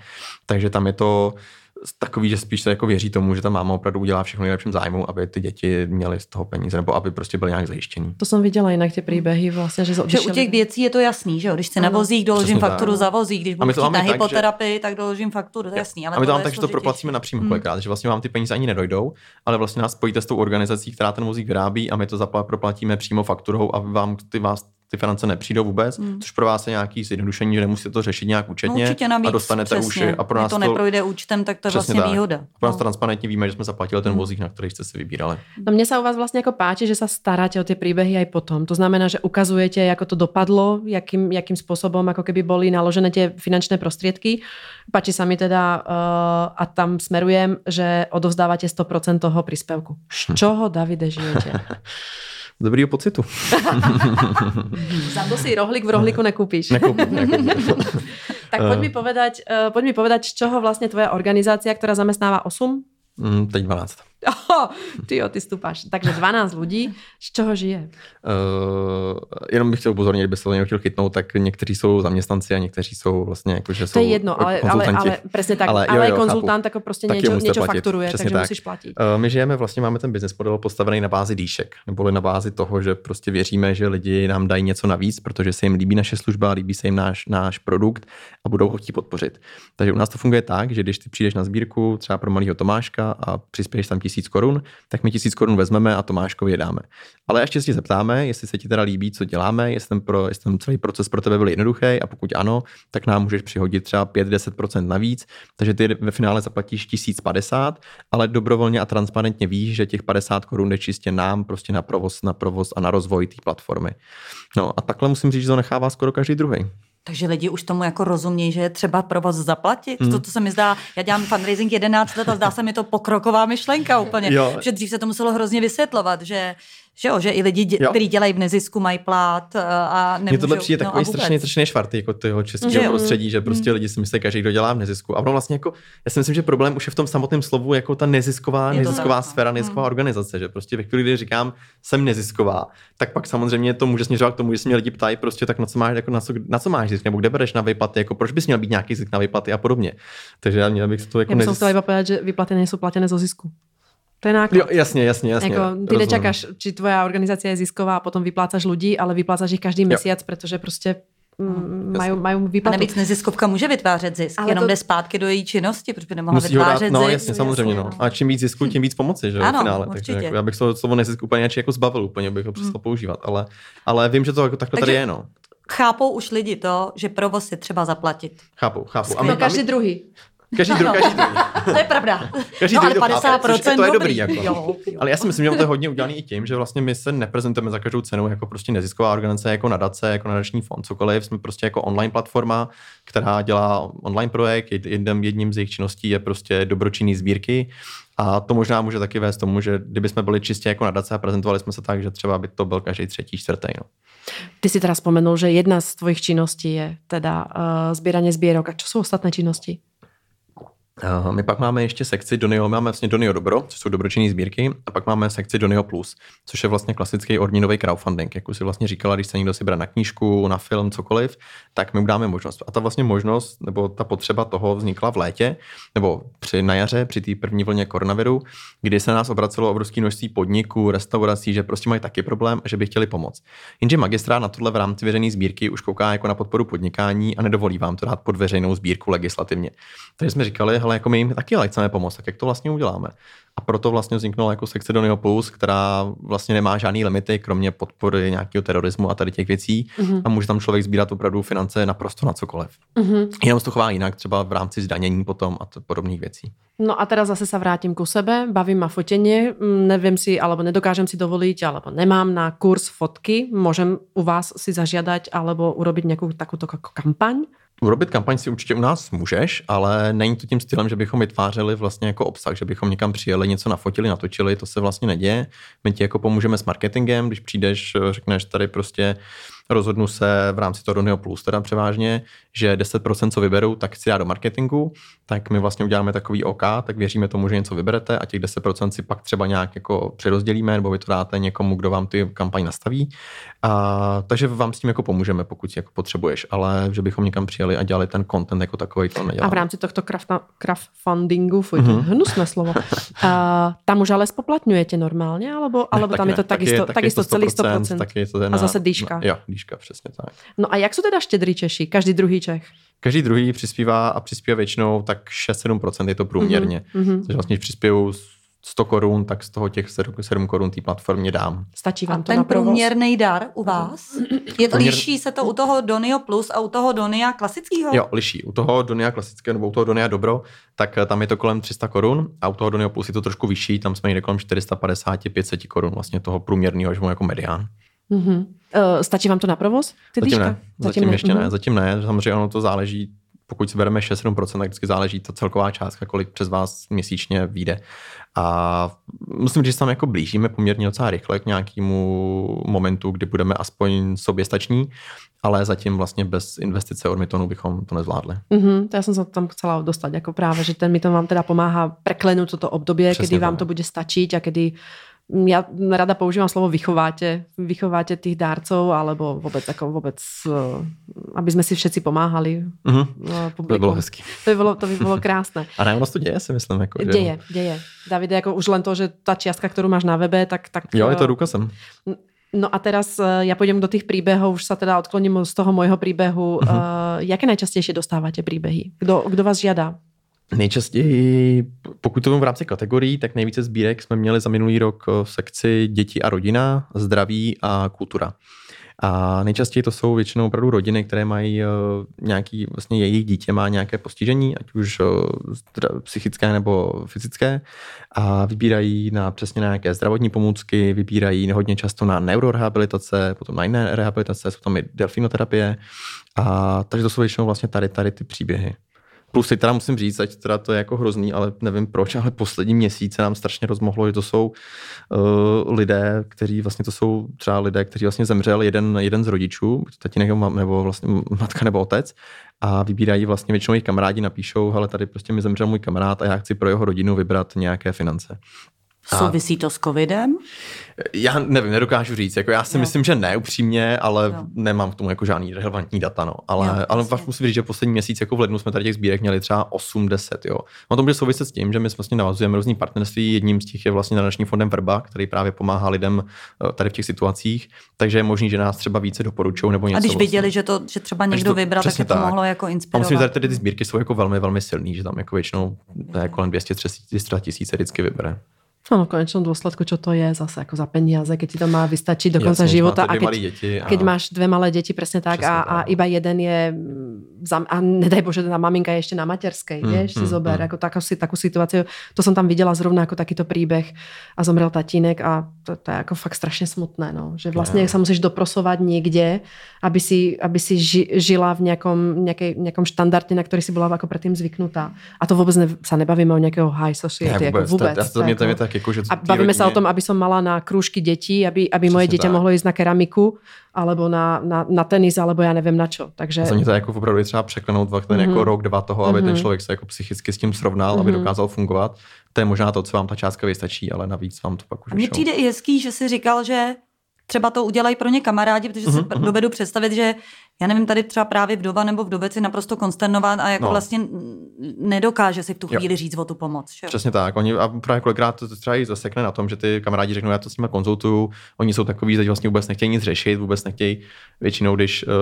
Takže tam je to takový, že spíš se jako věří tomu, že ta máma opravdu udělá všechno nejlepším zájmu, aby ty děti měly z toho peníze, nebo aby prostě byly nějak zajištění. To jsem viděla jinak ty příběhy vlastně, že, že u těch věcí je to jasný, že jo? Když se na vozík, doložím Přesně fakturu tak. za vozík, když budu chtít na hypoterapii, tak, že... tak doložím fakturu, to je jasný. Ale a my to mám tak, že to proplatíme napřímo hmm. kolikrát, že vlastně vám ty peníze ani nedojdou, ale vlastně nás spojíte s tou organizací, která ten vozík vyrábí a my to proplatíme přímo fakturou a vám ty vás ty finance nepřijdou vůbec, mm. což pro vás je nějaký zjednodušení, že nemusíte to řešit nějak účetně no, navíc, a dostanete přesně. už a pro nás to neprojde účtem, tak to je vlastně tak. výhoda. Pro nás no. transparentně víme, že jsme zaplatili ten mm. vozík, na který jste si vybírali. No mně se u vás vlastně jako páči, že se staráte o ty příběhy i potom. To znamená, že ukazujete, jak to dopadlo, jakým, jakým způsobem jako keby byly naložené ty finančné prostředky. Páči se mi teda uh, a tam smerujem, že odovzdáváte 100% toho příspěvku. Z čoho, Davide, žijete? dobrýho pocitu. Za to si rohlík v rohlíku nekupíš. Nekupím, nekupím. tak poď mi povedať, uh, poď mi povedať, z čoho vlastně tvoja organizácia, která zamestnáva 8? Mm, teď 12. Oh, ty jo, ty stupáš. Takže 12 lidí, z čeho žije? Uh, jenom bych chtěl upozornit, kdyby se to někdo chtěl chytnout, tak někteří jsou zaměstnanci a někteří jsou vlastně jako, že jsou To je jedno, ale, ale, ale přesně tak. Ale, ale jo, jo, konzultant jako prostě tak něco, něco fakturuje, přesně takže tak. musíš platit. Uh, my žijeme, vlastně máme ten business model postavený na bázi dýšek, neboli na bázi toho, že prostě věříme, že lidi nám dají něco navíc, protože se jim líbí naše služba, líbí se jim náš, náš produkt a budou ho chtít podpořit. Takže u nás to funguje tak, že když ty přijdeš na sbírku třeba pro malého Tomáška a přispěješ tam tisíc korun, tak my tisíc korun vezmeme a Tomáškovi je dáme. Ale ještě si zeptáme, jestli se ti teda líbí, co děláme, jestli ten, pro, jestli ten celý proces pro tebe byl jednoduchý a pokud ano, tak nám můžeš přihodit třeba 5-10% navíc, takže ty ve finále zaplatíš 1050, ale dobrovolně a transparentně víš, že těch 50 korun jde čistě nám prostě na provoz, na provoz a na rozvoj té platformy. No a takhle musím říct, že to nechává skoro každý druhý. Takže lidi už tomu jako rozumí, že je třeba provoz zaplatit. Hmm. To, to se mi zdá, já dělám fundraising 11 let a zdá se mi to pokroková myšlenka úplně. Jo. Že dřív se to muselo hrozně vysvětlovat, že že, jo, že i lidi, dě, kteří dělají v nezisku, mají plát eh, a nemůžou. Mně tohle přijde no takový strašně, strašně švartý jako toho českého každého že prostě mm. lidi si myslí, každý, kdo dělá v nezisku. A ono vlastně jako, já si myslím, že problém už je v tom samotném slovu, jako ta nezisková, je nezisková tak, no. sféra, nezisková mm. organizace, že prostě ve chvíli, kdy říkám, jsem nezisková, tak pak samozřejmě to může směřovat k tomu, že se mě lidi ptají, prostě tak na co máš, jako na co, na co máš zisk, nebo kde bereš na výplaty, jako proč bys měl být nějaký zisk na výplaty a podobně. Takže já měl bych to jako já nezis... povedat, že výplaty nejsou platěné zo zisku. To je náklad. Jo, jasně, jasně, jasně. Jako, ty nečakáš, či tvoja organizace je zisková a potom vyplácaš lidi, ale vyplácaš ich každý měsíc, protože prostě mm, mají, mají výplatu. A navíc neziskovka může vytvářet zisk, ale jenom to... jde zpátky do její činnosti, protože by nemohla Musí vytvářet dát, no, zisk. jasně, samozřejmě. No. A čím víc zisku, tím víc pomoci, že ano, v finále. Takže jako, já bych to slovo nezisk úplně jako zbavil, úplně bych ho přestal hmm. používat, ale, ale vím, že to jako takhle Takže... tady je. No. Chápou už lidi to, že provoz je třeba zaplatit. Chápou, chápou. A my, každý druhý. Každý, dru, každý druhý. To je pravda. Každý no, ale 50% to je dobrý. Jako. Jo, jo. Ale já si myslím, že to je hodně udělané i tím, že vlastně my se neprezentujeme za každou cenu jako prostě nezisková organizace, jako nadace, jako nadační fond, cokoliv. Jsme prostě jako online platforma, která dělá online projekt. Jedním, jedním z jejich činností je prostě dobročinný sbírky. A to možná může taky vést tomu, že kdyby jsme byli čistě jako nadace a prezentovali jsme se tak, že třeba by to byl každý třetí, čtvrtý. No. Ty si teraz spomenul, že jedna z tvojich činností je teda uh, sbíranie zbierok. A čo sú ostatné činnosti? My pak máme ještě sekci Donio, máme vlastně Donio Dobro, což jsou dobročinné sbírky, a pak máme sekci Donio Plus, což je vlastně klasický odměnový crowdfunding. Jak už si vlastně říkala, když se někdo si bere na knížku, na film, cokoliv, tak my mu dáme možnost. A ta vlastně možnost, nebo ta potřeba toho vznikla v létě, nebo při na jaře, při té první vlně koronaviru, kdy se nás obracelo obrovské množství podniků, restaurací, že prostě mají taky problém a že by chtěli pomoct. Jenže magistrát na tohle v rámci veřejné sbírky už kouká jako na podporu podnikání a nedovolí vám to dát pod veřejnou sbírku legislativně. Takže jsme říkali, hele, jako my jim taky ale chceme pomoct, tak jak to vlastně uděláme? A proto vlastně vzniknula jako sekce Donio Plus, která vlastně nemá žádný limity, kromě podpory nějakého terorismu a tady těch věcí. Mm-hmm. A může tam člověk sbírat opravdu finance naprosto na cokoliv. Mm-hmm. Jenom se to chová jinak, třeba v rámci zdanění potom a podobných věcí. No a teraz zase sa vrátim ku sebe, bavím ma fotenie, mm, neviem si, alebo nedokážem si dovoliť, alebo nemám na kurz fotky, môžem u vás si zažiadať, alebo urobiť nejakú takúto kampaň? Urobit kampaň si určitě u nás můžeš, ale není to tím stylem, že bychom vytvářeli vlastně jako obsah, že bychom někam přijeli, něco nafotili, natočili, to se vlastně neděje. My ti jako pomůžeme s marketingem, když přijdeš, řekneš tady prostě rozhodnu se v rámci toho Donio Plus teda převážně, že 10% co vyberu, tak chci dát do marketingu, tak my vlastně uděláme takový OK, tak věříme tomu, že něco vyberete a těch 10% si pak třeba nějak jako přerozdělíme, nebo vy to dáte někomu, kdo vám ty kampaň nastaví. A, takže vám s tím jako pomůžeme, pokud jako potřebuješ, ale že bychom někam přijeli a dělali ten content jako takový, to neděláme. A v rámci tohto crowdfundingu, fuj, mm-hmm. hnusné slovo, a, tam už ale spoplatňujete normálně, alebo, alebo ne, tam je to takisto, taky, takisto celý 100%, 100% taky to a zase dýška. Na, jo, dýška, přesně tak. No a jak jsou teda štědrý Češi, každý druhý Čech? Každý druhý přispívá a přispívá většinou tak 6-7% je to průměrně. Mm-hmm. Takže vlastně přispěju 100 korun, tak z toho těch 7 korun té platformě dám. Stačí vám a to ten na průměrný dar u vás? Je to Průměr... Liší se to u toho Donio Plus a u toho Donia klasického? Jo, liší. U toho Donia klasického nebo u toho Donia Dobro, tak eh, tam je to kolem 300 korun a u toho Donio Plus je to trošku vyšší, tam jsme někde kolem 450-500 korun vlastně toho průměrného, až jako medián. Mm-hmm. Uh, stačí vám to na provoz? Ty zatím ne, zatím, zatím ne. ještě mm-hmm. ne, zatím ne, samozřejmě ono to záleží pokud si bereme 6-7%, tak vždycky záleží ta celková částka, kolik přes vás měsíčně vyjde. A musím říct, že se tam jako blížíme poměrně docela rychle k nějakému momentu, kdy budeme aspoň soběstační, ale zatím vlastně bez investice od Mytonu bychom to nezvládli. Mm-hmm, to já jsem se tam chcela dostat, jako právě, že ten Myton vám teda pomáhá preklenout toto období, kdy vám to bude stačit a kedy ja rada používam slovo vychováte, vychováte tých dárcov, alebo vôbec, ako vôbec, eh, aby sme si všetci pomáhali. Uh-huh. To by bylo hezky. To by bylo, to by bylo krásné. A ono to děje, si myslím. Jako, že... Děje, děje. Davide, jako už len to, že ta čiastka, kterou máš na webe, tak... tak jo, je to důkazem. No a teraz eh, ja pôjdem do tých príbehov, už sa teda odkloním z toho môjho príbehu. Uh-huh. Uh, jaké najčastejšie dostávate príbehy? Kdo, kdo vás žiada? Nejčastěji, pokud to v rámci kategorií, tak nejvíce sbírek jsme měli za minulý rok v sekci děti a rodina, zdraví a kultura. A nejčastěji to jsou většinou opravdu rodiny, které mají uh, nějaký, vlastně jejich dítě má nějaké postižení, ať už uh, psychické nebo fyzické, a vybírají na přesně na nějaké zdravotní pomůcky, vybírají hodně často na neurorehabilitace, potom na jiné rehabilitace, jsou tam i delfinoterapie. A takže to jsou většinou vlastně tady, tady ty příběhy. Plus si teda musím říct, ať teda to je jako hrozný, ale nevím proč, ale poslední měsíce nám strašně rozmohlo, že to jsou uh, lidé, kteří vlastně to jsou třeba lidé, kteří vlastně zemřel jeden, jeden z rodičů, tatínek nebo, nebo vlastně matka nebo otec a vybírají vlastně většinou jejich kamarádi, napíšou, ale tady prostě mi zemřel můj kamarád a já chci pro jeho rodinu vybrat nějaké finance. Souvisí to s covidem? Já nevím, nedokážu říct. Jako já si jo. myslím, že ne upřímně, ale jo. nemám k tomu jako žádný relevantní data. No. Ale, jo, ale vlastně. musím říct, že poslední měsíc jako v lednu jsme tady těch sbírek měli třeba 80. Jo. No to bude souviset s tím, že my vlastně navazujeme různý partnerství. Jedním z těch je vlastně nadační fondem Vrba, který právě pomáhá lidem eh, tady v těch situacích. Takže je možný, že nás třeba více doporučují nebo něco. A když vlastně. viděli, že to že třeba někdo to, vybral, tak je to tak. mohlo jako inspirovat. A myslím, že tady ty sbírky jsou jako velmi, velmi silný, že tam jako většinou je kolem 200-300 tisíc vždycky vybere. No, v konečnom dôsledku, čo to je zase ako za peniaze, keď ti to má vystačiť do konca Jasne, života. A keď, deti, a... keď máš dve malé deti, presne tak, presne a, a iba jeden je, a nedaj Bože, tá maminka je ešte na materskej, mm, vieš, mm, si zober, mm. ako takú, takú situáciu. To som tam videla zrovna ako takýto príbeh a zomrel tatínek a to, to je ako fakt strašne smutné, no. Že vlastne yeah. sa musíš doprosovať niekde, aby si, aby si ži, žila v nejakom, nejakej, nejakom štandarde, na ktorý si bola ako predtým zvyknutá. A to vôbec ne, sa nebavíme o nejakého high society, ja, vôbec, ako vôbec. To, to, to, to, to, to, tak jako, že a bavíme rodině... sa o tom, aby som mala na krúžky detí, aby, aby moje dieťa tak. mohlo ísť na keramiku, alebo na, na, na tenis, alebo já nevím na čo. Takže... Za mě to jako opravdu je třeba překlenout ten mm-hmm. jako mhm. rok, dva toho, aby mm-hmm. ten mhm. člověk se jako psychicky s tím srovnal, mm-hmm. aby mhm. dokázal fungovat. To je možná to, co vám ta částka vystačí, ale navíc vám to pak už Mně přijde i hezký, že si říkal, že třeba to udělají pro ně kamarádi, protože si uh-huh. dovedu představit, že já nevím, tady třeba právě vdova nebo vdovec je naprosto konsternován a jako no. vlastně nedokáže si v tu chvíli jo. říct o tu pomoc. Že? Přesně tak. Oni a právě kolikrát to třeba i zasekne na tom, že ty kamarádi řeknou, já to s nimi konzultuju, oni jsou takový, že vlastně vůbec nechtějí nic řešit, vůbec nechtějí většinou, když uh,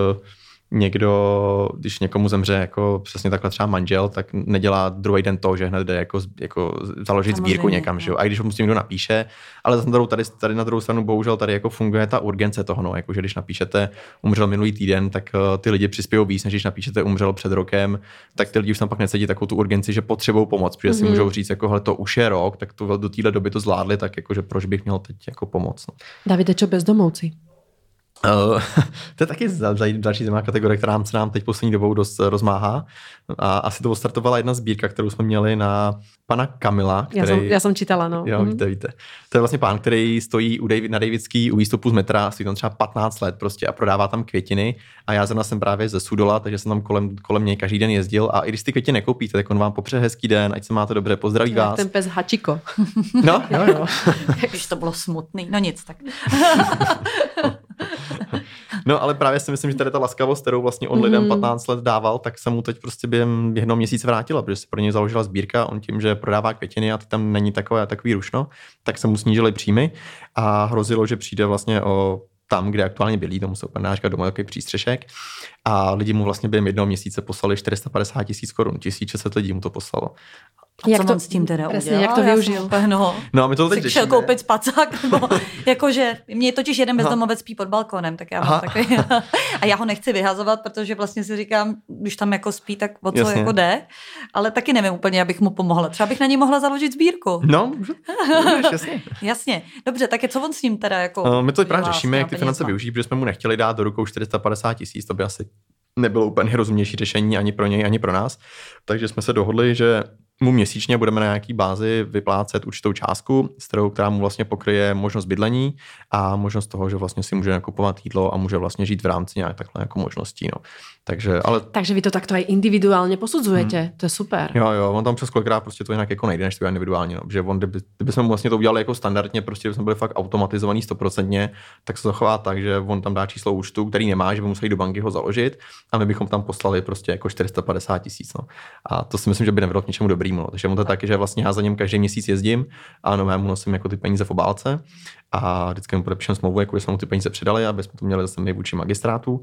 někdo, když někomu zemře jako přesně takhle třeba manžel, tak nedělá druhý den to, že hned jde jako, jako založit Samozřejmě, sbírku někam, že jo? No. A když mu s tím někdo napíše, ale druhou, tady, tady na druhou stranu bohužel tady jako funguje ta urgence toho, no, jako že když napíšete umřel minulý týden, tak uh, ty lidi přispějí víc, než když napíšete umřel před rokem, tak ty lidi už tam pak necítí takovou tu urgenci, že potřebují pomoc, protože mm-hmm. si mhm. můžou říct, jako hele, to už je rok, tak to do téhle doby to zvládli, tak jako, že proč bych měl teď jako pomoc. No. Davide, čo bezdomovci? Uh, to je taky další zemá kategorie, která se nám teď poslední dobou dost rozmáhá. A asi to startovala jedna sbírka, kterou jsme měli na pana Kamila. Který, já, jsem, já jsem čítala, no. Jo, mm. víte, víte. To je vlastně pán, který stojí u David, na Davidský u výstupu z metra, stojí tam třeba 15 let prostě a prodává tam květiny. A já zrovna jsem právě ze Sudola, takže jsem tam kolem, kolem něj každý den jezdil. A i když ty květiny nekoupíte, tak on vám popře hezký den, ať se máte dobře, pozdraví vás. Ten pes Hačiko. No, jo, jo. Když to bylo smutný, no nic, tak. No ale právě si myslím, že tady ta laskavost, kterou vlastně on lidem 15 mhm. let dával, tak se mu teď prostě během jednoho měsíce vrátila, protože se pro něj založila sbírka, on tím, že prodává květiny a ty tam není takové, takový rušno, tak se mu snížily příjmy a hrozilo, že přijde vlastně o tam, kde aktuálně bydlí, tomu se úplně říká domů takový přístřešek. A lidi mu vlastně během jednoho měsíce poslali 450 tisíc korun, 1600 lidí mu to poslalo. A jak co to, on s tím teda presně, udělal? jak to využil? No, no a my to teď řešíme. šel koupit spacák, nebo jakože, mě totiž jeden bezdomovec spí pod balkonem, tak já mám takový, a já ho nechci vyhazovat, protože vlastně si říkám, když tam jako spí, tak o co Jasně. jako jde, ale taky nevím úplně, abych mu pomohla. Třeba bych na něj mohla založit sbírku. No, můžu. jasně. jasně. Dobře, tak je co on s ním teda jako uh, My to právě řešíme, jak ty finance využít, protože jsme mu nechtěli dát do rukou 450 tisíc, to by asi nebylo úplně rozumnější řešení ani pro něj, ani pro nás. Takže jsme se dohodli, že mu měsíčně budeme na nějaký bázi vyplácet určitou částku, s kterou, která mu vlastně pokryje možnost bydlení a možnost toho, že vlastně si může nakupovat jídlo a může vlastně žít v rámci nějak takhle jako možností. No. Takže, ale... Takže vy to takto aj individuálně posudzujete, hmm. to je super. Jo, jo, on tam přes kolikrát prostě to jinak jako nejde, než to individuálně. No. Že on, kdyby, kdyby jsme mu vlastně to udělali jako standardně, prostě jsme byli fakt automatizovaný stoprocentně, tak se to chová tak, že on tam dá číslo účtu, který nemá, že by museli do banky ho založit a my bychom tam poslali prostě jako 450 tisíc. No. A to si myslím, že by nebylo k něčemu dobrýmu. No. Takže on to taky, že vlastně já za ním každý měsíc jezdím a novému nosím jako ty peníze v obálce a vždycky mu podepíšem smlouvu, jako jsme mu ty peníze předali, aby jsme to měli zase my vůči magistrátu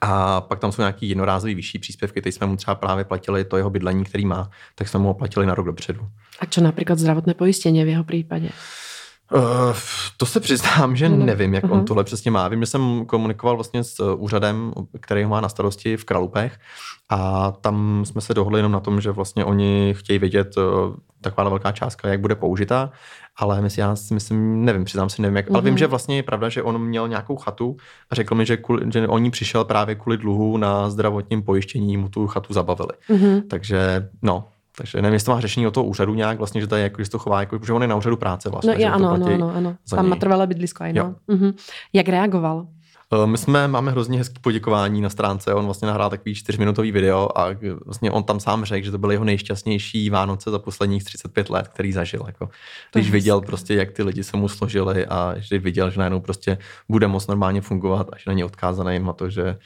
a pak tam jsou nějaký jednorázový vyšší příspěvky, teď jsme mu třeba právě platili to jeho bydlení, který má, tak jsme mu ho platili na rok dopředu. A co například zdravotné pojistení v jeho případě? Uh, to se přiznám, že no, nevím, jak uh-huh. on tohle přesně má. Vím, že jsem komunikoval vlastně s uh, úřadem, který ho má na starosti v Kralupech a tam jsme se dohodli jenom na tom, že vlastně oni chtějí vědět uh, taková velká částka, jak bude použita, ale myslím, já si myslím, nevím, přiznám si, nevím jak, uh-huh. ale vím, mhm. že vlastně je pravda, že on měl nějakou chatu a řekl mi, že, kvůli, že on ní přišel právě kvůli dluhu na zdravotním pojištění, mu tu chatu zabavili. Uh-huh. Takže no, takže nevím, jestli to má řešení o toho úřadu nějak, vlastně, že, to je jako, že to chová, jako, že on je na úřadu práce vlastně. No, je, ano, ano, ano, ano. Tam má trvalé bydlisko, no. Uh-huh. Jak reagoval? Eh, my jsme, máme hrozně hezký poděkování na stránce, on vlastně nahrál takový čtyřminutový video a vlastně on tam sám řekl, že to byly jeho nejšťastnější Vánoce za posledních 35 let, který zažil. Jako, když viděl prostě, jak ty lidi se mu složili a že viděl, že najednou prostě bude moc normálně fungovat a že není odkázaný na to, že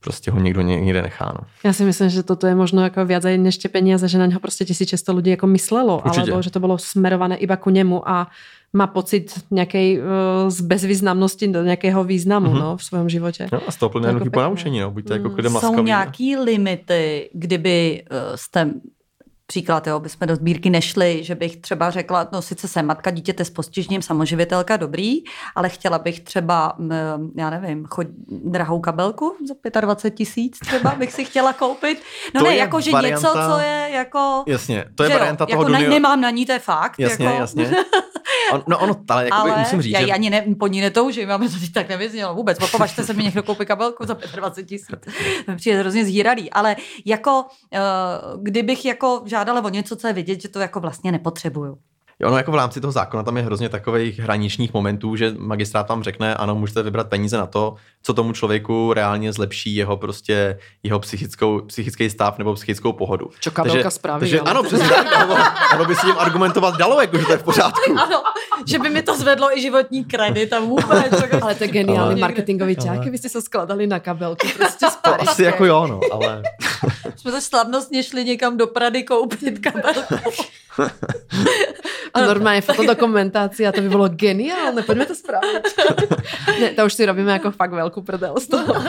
prostě ho někdo někde nechá. No. Já si myslím, že toto je možno jako viac aj než peníze, že na něho prostě 1600 lidí jako myslelo, Určitě. alebo že to bylo smerované iba ku němu a má pocit nějaké uh, z bezvýznamnosti do nějakého významu mm-hmm. no, v svém životě. No, a z toho plně jako ponaučení, no. buďte jako klidem Jsou nějaký limity, kdyby uh, jste příklad, jo, bychom do sbírky nešli, že bych třeba řekla, no sice jsem matka dítěte s postižením, samoživitelka, dobrý, ale chtěla bych třeba, já nevím, chod, drahou kabelku za 25 tisíc třeba bych si chtěla koupit. No to ne, jako že varianta... něco, co je jako... Jasně, to je varianta jo, toho jako ne, nemám na ní, to je fakt. Jasně, jako... jasně. On, no ono, ale, jako ale musím říct, já, že... ani ne, po ní netoužím, máme to teď tak nevyznělo vůbec. Považte se mi někdo koupit kabelku za 25 tisíc. Přijde hrozně zhýralý, ale jako, uh, kdybych jako žádala o něco, co je vidět, že to jako vlastně nepotřebuju. Jo, no jako v rámci toho zákona tam je hrozně takových hraničních momentů, že magistrát vám řekne, ano, můžete vybrat peníze na to, co tomu člověku reálně zlepší jeho prostě jeho psychickou, psychický stav nebo psychickou pohodu. Čo kabelka spraví. Takže ano, přesně tak. Ano, ano, by si jim argumentovat dalo, jako, že to je v pořádku. Ano, že by mi to zvedlo i životní kredit a vůbec. Jako ale to je geniální ale, marketingový čák, ale... byste se skladali na kabelku. Prostě to asi jako jo, no, ale... Jsme to slavnostně šli někam do Prady koupit kabelku. A normálně fotodokumentaci a to by bylo geniálne, pojďme to spravit. ne, to už si robíme jako fakt velkou prdel z toho. Uh,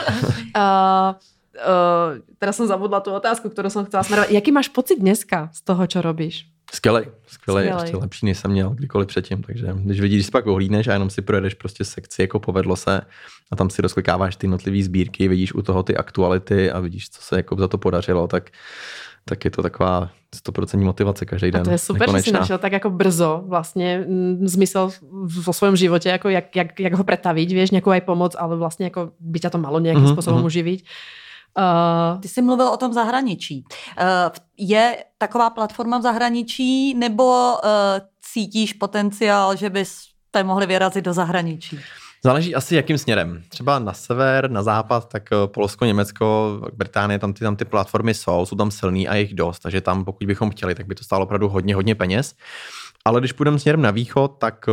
uh, teraz som zabudla tú otázku, ktorú som chcela smerovať. Jaký máš pocit dneska z toho, čo robíš? Skvělej, skvělej, skvělej, ještě lepší, než jsem měl kdykoliv předtím. Takže když vidíš, si pak ohlídneš a jenom si projedeš prostě sekci, jako povedlo se a tam si rozklikáváš ty jednotlivé sbírky, vidíš u toho ty aktuality a vidíš, co se jako za to podařilo, tak tak je to taková 100% motivace každý den. A to je super, nekonečná. že si našel tak jako brzo vlastně zmysel vo svém životě, jako jak, jak, jak ho pretaviť, vieš, nějakou aj pomoc, ale vlastně jako by ťa to malo nějakým mm-hmm, způsobem mm-hmm. uživit. Uh, Ty jsi mluvil o tom zahraničí. Uh, je taková platforma v zahraničí nebo uh, cítíš potenciál, že byste mohli vyrazit do zahraničí? Záleží asi jakým směrem. Třeba na sever, na západ, tak Polsko, Německo, Británie, tam ty, tam ty platformy jsou, jsou tam silný a jich dost, takže tam pokud bychom chtěli, tak by to stálo opravdu hodně, hodně peněz. Ale když půjdeme směrem na východ, tak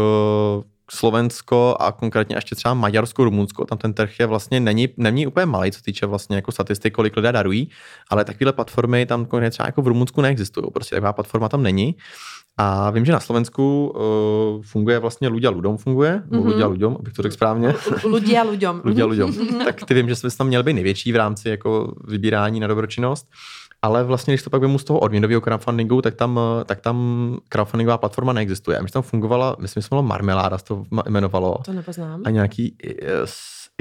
Slovensko a konkrétně ještě třeba Maďarsko, Rumunsko, tam ten trh je vlastně není, není úplně malý, co týče vlastně jako statistik, kolik lidé darují, ale takovéhle platformy tam konkrétně třeba jako v Rumunsku neexistují, prostě taková platforma tam není. A vím, že na Slovensku uh, funguje vlastně Ludia Ludom funguje, mm-hmm. Ludia Ludom, abych to řekl správně. Ludia Ludom. Ludia Ludom. tak ty vím, že jsme tam měli být největší v rámci jako vybírání na dobročinnost. Ale vlastně, když to pak vemu z toho odměnového crowdfundingu, tak tam, tak tam crowdfundingová platforma neexistuje. My tam fungovala, myslím, že se Marmeláda, to jmenovalo. To nepoznám. A nějaký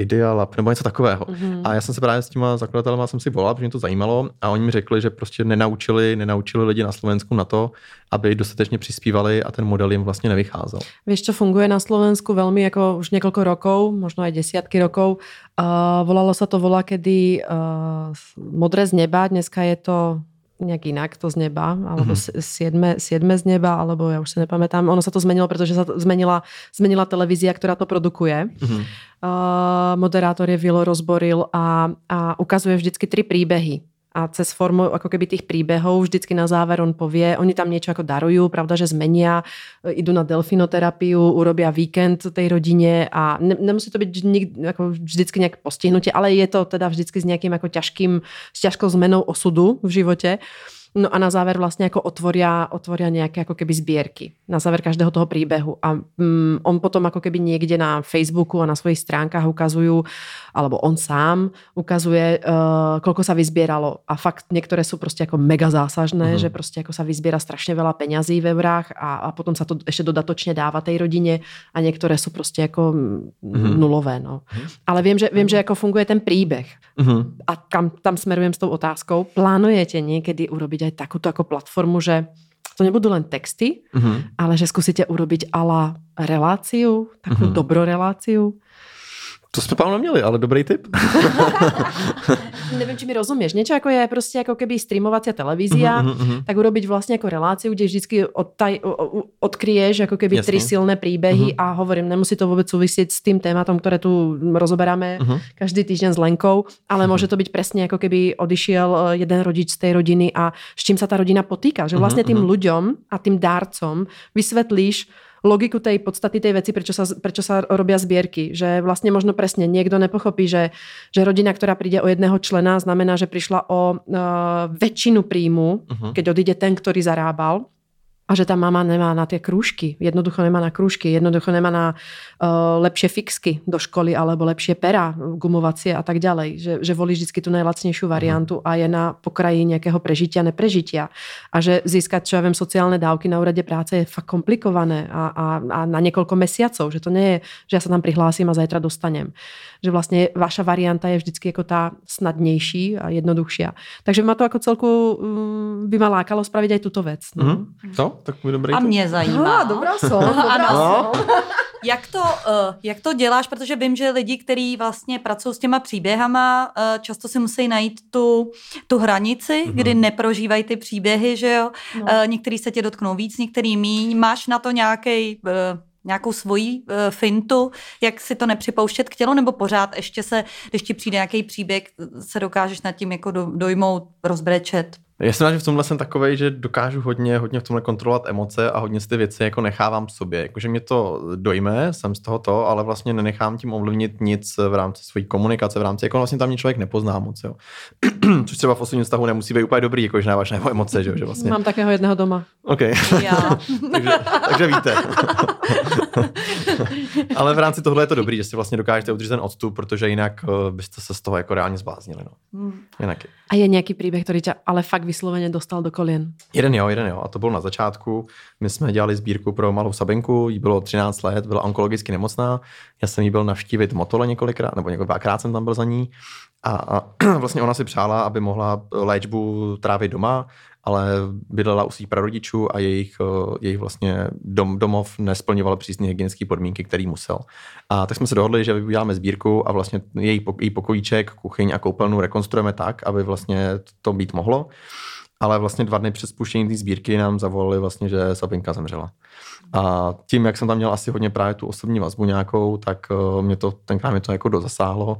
Ideal nebo něco takového. Mm-hmm. A já jsem se právě s těma zakladatelema jsem si volal, protože mě to zajímalo a oni mi řekli, že prostě nenaučili, nenaučili lidi na Slovensku na to, aby dostatečně přispívali a ten model jim vlastně nevycházel. Víš, co funguje na Slovensku velmi jako už několik rokov, možno aj desiatky rokov. Uh, volalo sa to volá kedy uh, Modré z neba, dneska je to nejak inak to z neba, alebo mm-hmm. siedme, siedme z neba, alebo ja už sa nepamätám. Ono sa to zmenilo, pretože sa to zmenila, zmenila televízia, ktorá to produkuje. Mm-hmm. Uh, moderátor je Vilo rozboril a, a ukazuje vždycky tri príbehy a cez formu ako keby tých príbehov vždycky na záver on povie, oni tam niečo ako darujú, pravda, že zmenia, e, idú na delfinoterapiu, urobia víkend tej rodine a ne, nemusí to byť nik, ako vždycky nejak postihnutie, ale je to teda vždycky s nejakým ako ťažkým, s ťažkou zmenou osudu v živote. No a na záver vlastně jako otvoria, otvoria nějaké jako keby sbírky na záver každého toho příběhu a mm, on potom jako keby někde na Facebooku a na svojich stránkách ukazujú, alebo on sám ukazuje, uh, koľko sa vyzbieralo a fakt některé jsou prostě jako mega zásažné, uh-huh. že prostě jako sa vyzbiera strašně veľa peňazí ve vrách a, a potom sa to ještě dodatočně dává tej rodině a některé jsou prostě jako uh-huh. nulové, no. Uh-huh. Ale vím, že, vím, že jako funguje ten příběh uh-huh. a kam tam smerujem s tou otázkou. Plánujete někdy urobiť aj takúto ako platformu, že to nebudú len texty, mm-hmm. ale že skúsite urobiť ala reláciu, takú mm-hmm. dobroreláciu. To jsme Pavel neměli, ale dobrý tip. Nevím, či mi rozumíš. Něco jako je prostě jako keby streamovacia televízia, uh-huh, uh-huh. tak urobiť vlastně jako reláciu, kde vždycky odtaj, odkryješ jako keby Jasne. tri silné príbehy uh-huh. a hovorím, nemusí to vůbec souviset s tým tématom, které tu rozoberáme uh-huh. každý týden s Lenkou, ale uh-huh. může to být přesně jako keby odišiel eh, jeden rodič z té rodiny a s čím sa ta rodina potýka. Že vlastně tým uh-huh. ľuďom a tým dárcom vysvetlíš, logiku tej podstaty tej veci, prečo sa, prečo sa robia zbierky. Že vlastne možno presne niekto nepochopí, že, že rodina, ktorá príde o jedného člena, znamená, že prišla o uh, väčšinu príjmu, uh-huh. keď odíde ten, ktorý zarábal a že ta mama nemá na tie krúžky, jednoducho nemá na krúžky, jednoducho nemá na uh, lepšie fixky do školy alebo lepšie pera gumovacie a tak ďalej. Že, že volí vždycky tu najlacnejšiu mhm. variantu a je na pokraji nejakého prežitia, neprežitia. A že získat, čo ja viem, sociálne dávky na úrade práce je fakt komplikované a, a, a na niekoľko mesiacov, že to nie je, že ja sa tam prihlásim a zajtra dostanem. Že vlastne vaša varianta je vždycky jako tá snadnější a jednoduchšia. Takže ma to ako celku um, by ma lákalo spraviť aj tuto vec. No. Mm, to? Tak můj dobrý. A mě zajímá. No, dobrá sol, dobrá no. Jak to, uh, jak to děláš, protože vím, že lidi, kteří vlastně pracují s těma příběhama, uh, často si musí najít tu, tu hranici, mm-hmm. kdy neprožívají ty příběhy, že jo. No. Uh, některý se tě dotknou víc, některý míň. Máš na to nějaký uh, nějakou svoji uh, fintu, jak si to nepřipouštět k tělu, nebo pořád ještě se, když ti přijde nějaký příběh, se dokážeš nad tím jako do, dojmout, rozbrečet? Já jsem rád, že v tomhle jsem takový, že dokážu hodně, hodně v tomhle kontrolovat emoce a hodně si ty věci jako nechávám v sobě. Jakože mě to dojme, jsem z toho to, ale vlastně nenechám tím ovlivnit nic v rámci své komunikace, v rámci, jako vlastně tam mě člověk nepozná moc, jo. Což třeba v osobním vztahu nemusí být úplně dobrý, jakože náváš nebo emoce, že, že vlastně. Mám takého jedného doma. OK. Já. takže, takže víte. ale v rámci tohle je to dobrý, že si vlastně dokážete udržet ten odstup, protože jinak uh, byste se z toho jako reálně zbláznili. No. Hmm. Jinak. A je nějaký příběh, který tě ale fakt vysloveně dostal do kolien? Jeden jo, jeden jo. A to bylo na začátku. My jsme dělali sbírku pro malou Sabinku, jí bylo 13 let, byla onkologicky nemocná. Já jsem jí byl navštívit Motole několikrát, nebo několikrát jsem tam byl za ní. A, a vlastně ona si přála, aby mohla léčbu trávit doma, ale bydlela u svých prarodičů a jejich, eh, jejich vlastně dom, domov nesplňoval přísné hygienické podmínky, který musel. A tak jsme se dohodli, že uděláme sbírku a vlastně její, její pokojíček, kuchyň a koupelnu rekonstruujeme tak, aby vlastně to být mohlo. Ale vlastně dva dny před spuštění té sbírky nám zavolali vlastně, že Sabinka zemřela. A tím, jak jsem tam měl asi hodně právě tu osobní vazbu nějakou, tak eh, mě to, tenkrát mě to jako dozasáhlo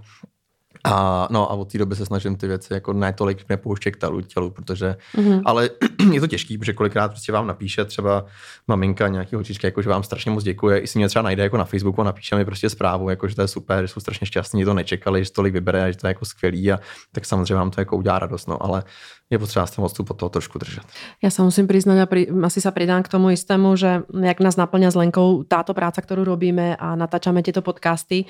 a, no a od té doby se snažím ty věci jako ne tolik nepouštět k tělu, tělu protože, mm-hmm. ale je to těžký, protože kolikrát prostě vám napíše třeba maminka nějaký holčička, jako že vám strašně moc děkuje, i si mě třeba najde jako na Facebooku a napíše mi prostě zprávu, jako že to je super, že jsou strašně šťastní, že to nečekali, že to tolik vybere a že to je jako skvělý a tak samozřejmě vám to jako udělá radost, no, ale je potřeba s tím odstup od toho trošku držet. Já se musím přiznat a pri, asi se přidám k tomu istému, že jak nás naplňa s Lenkou táto práca, kterou robíme a natáčame tyto podcasty,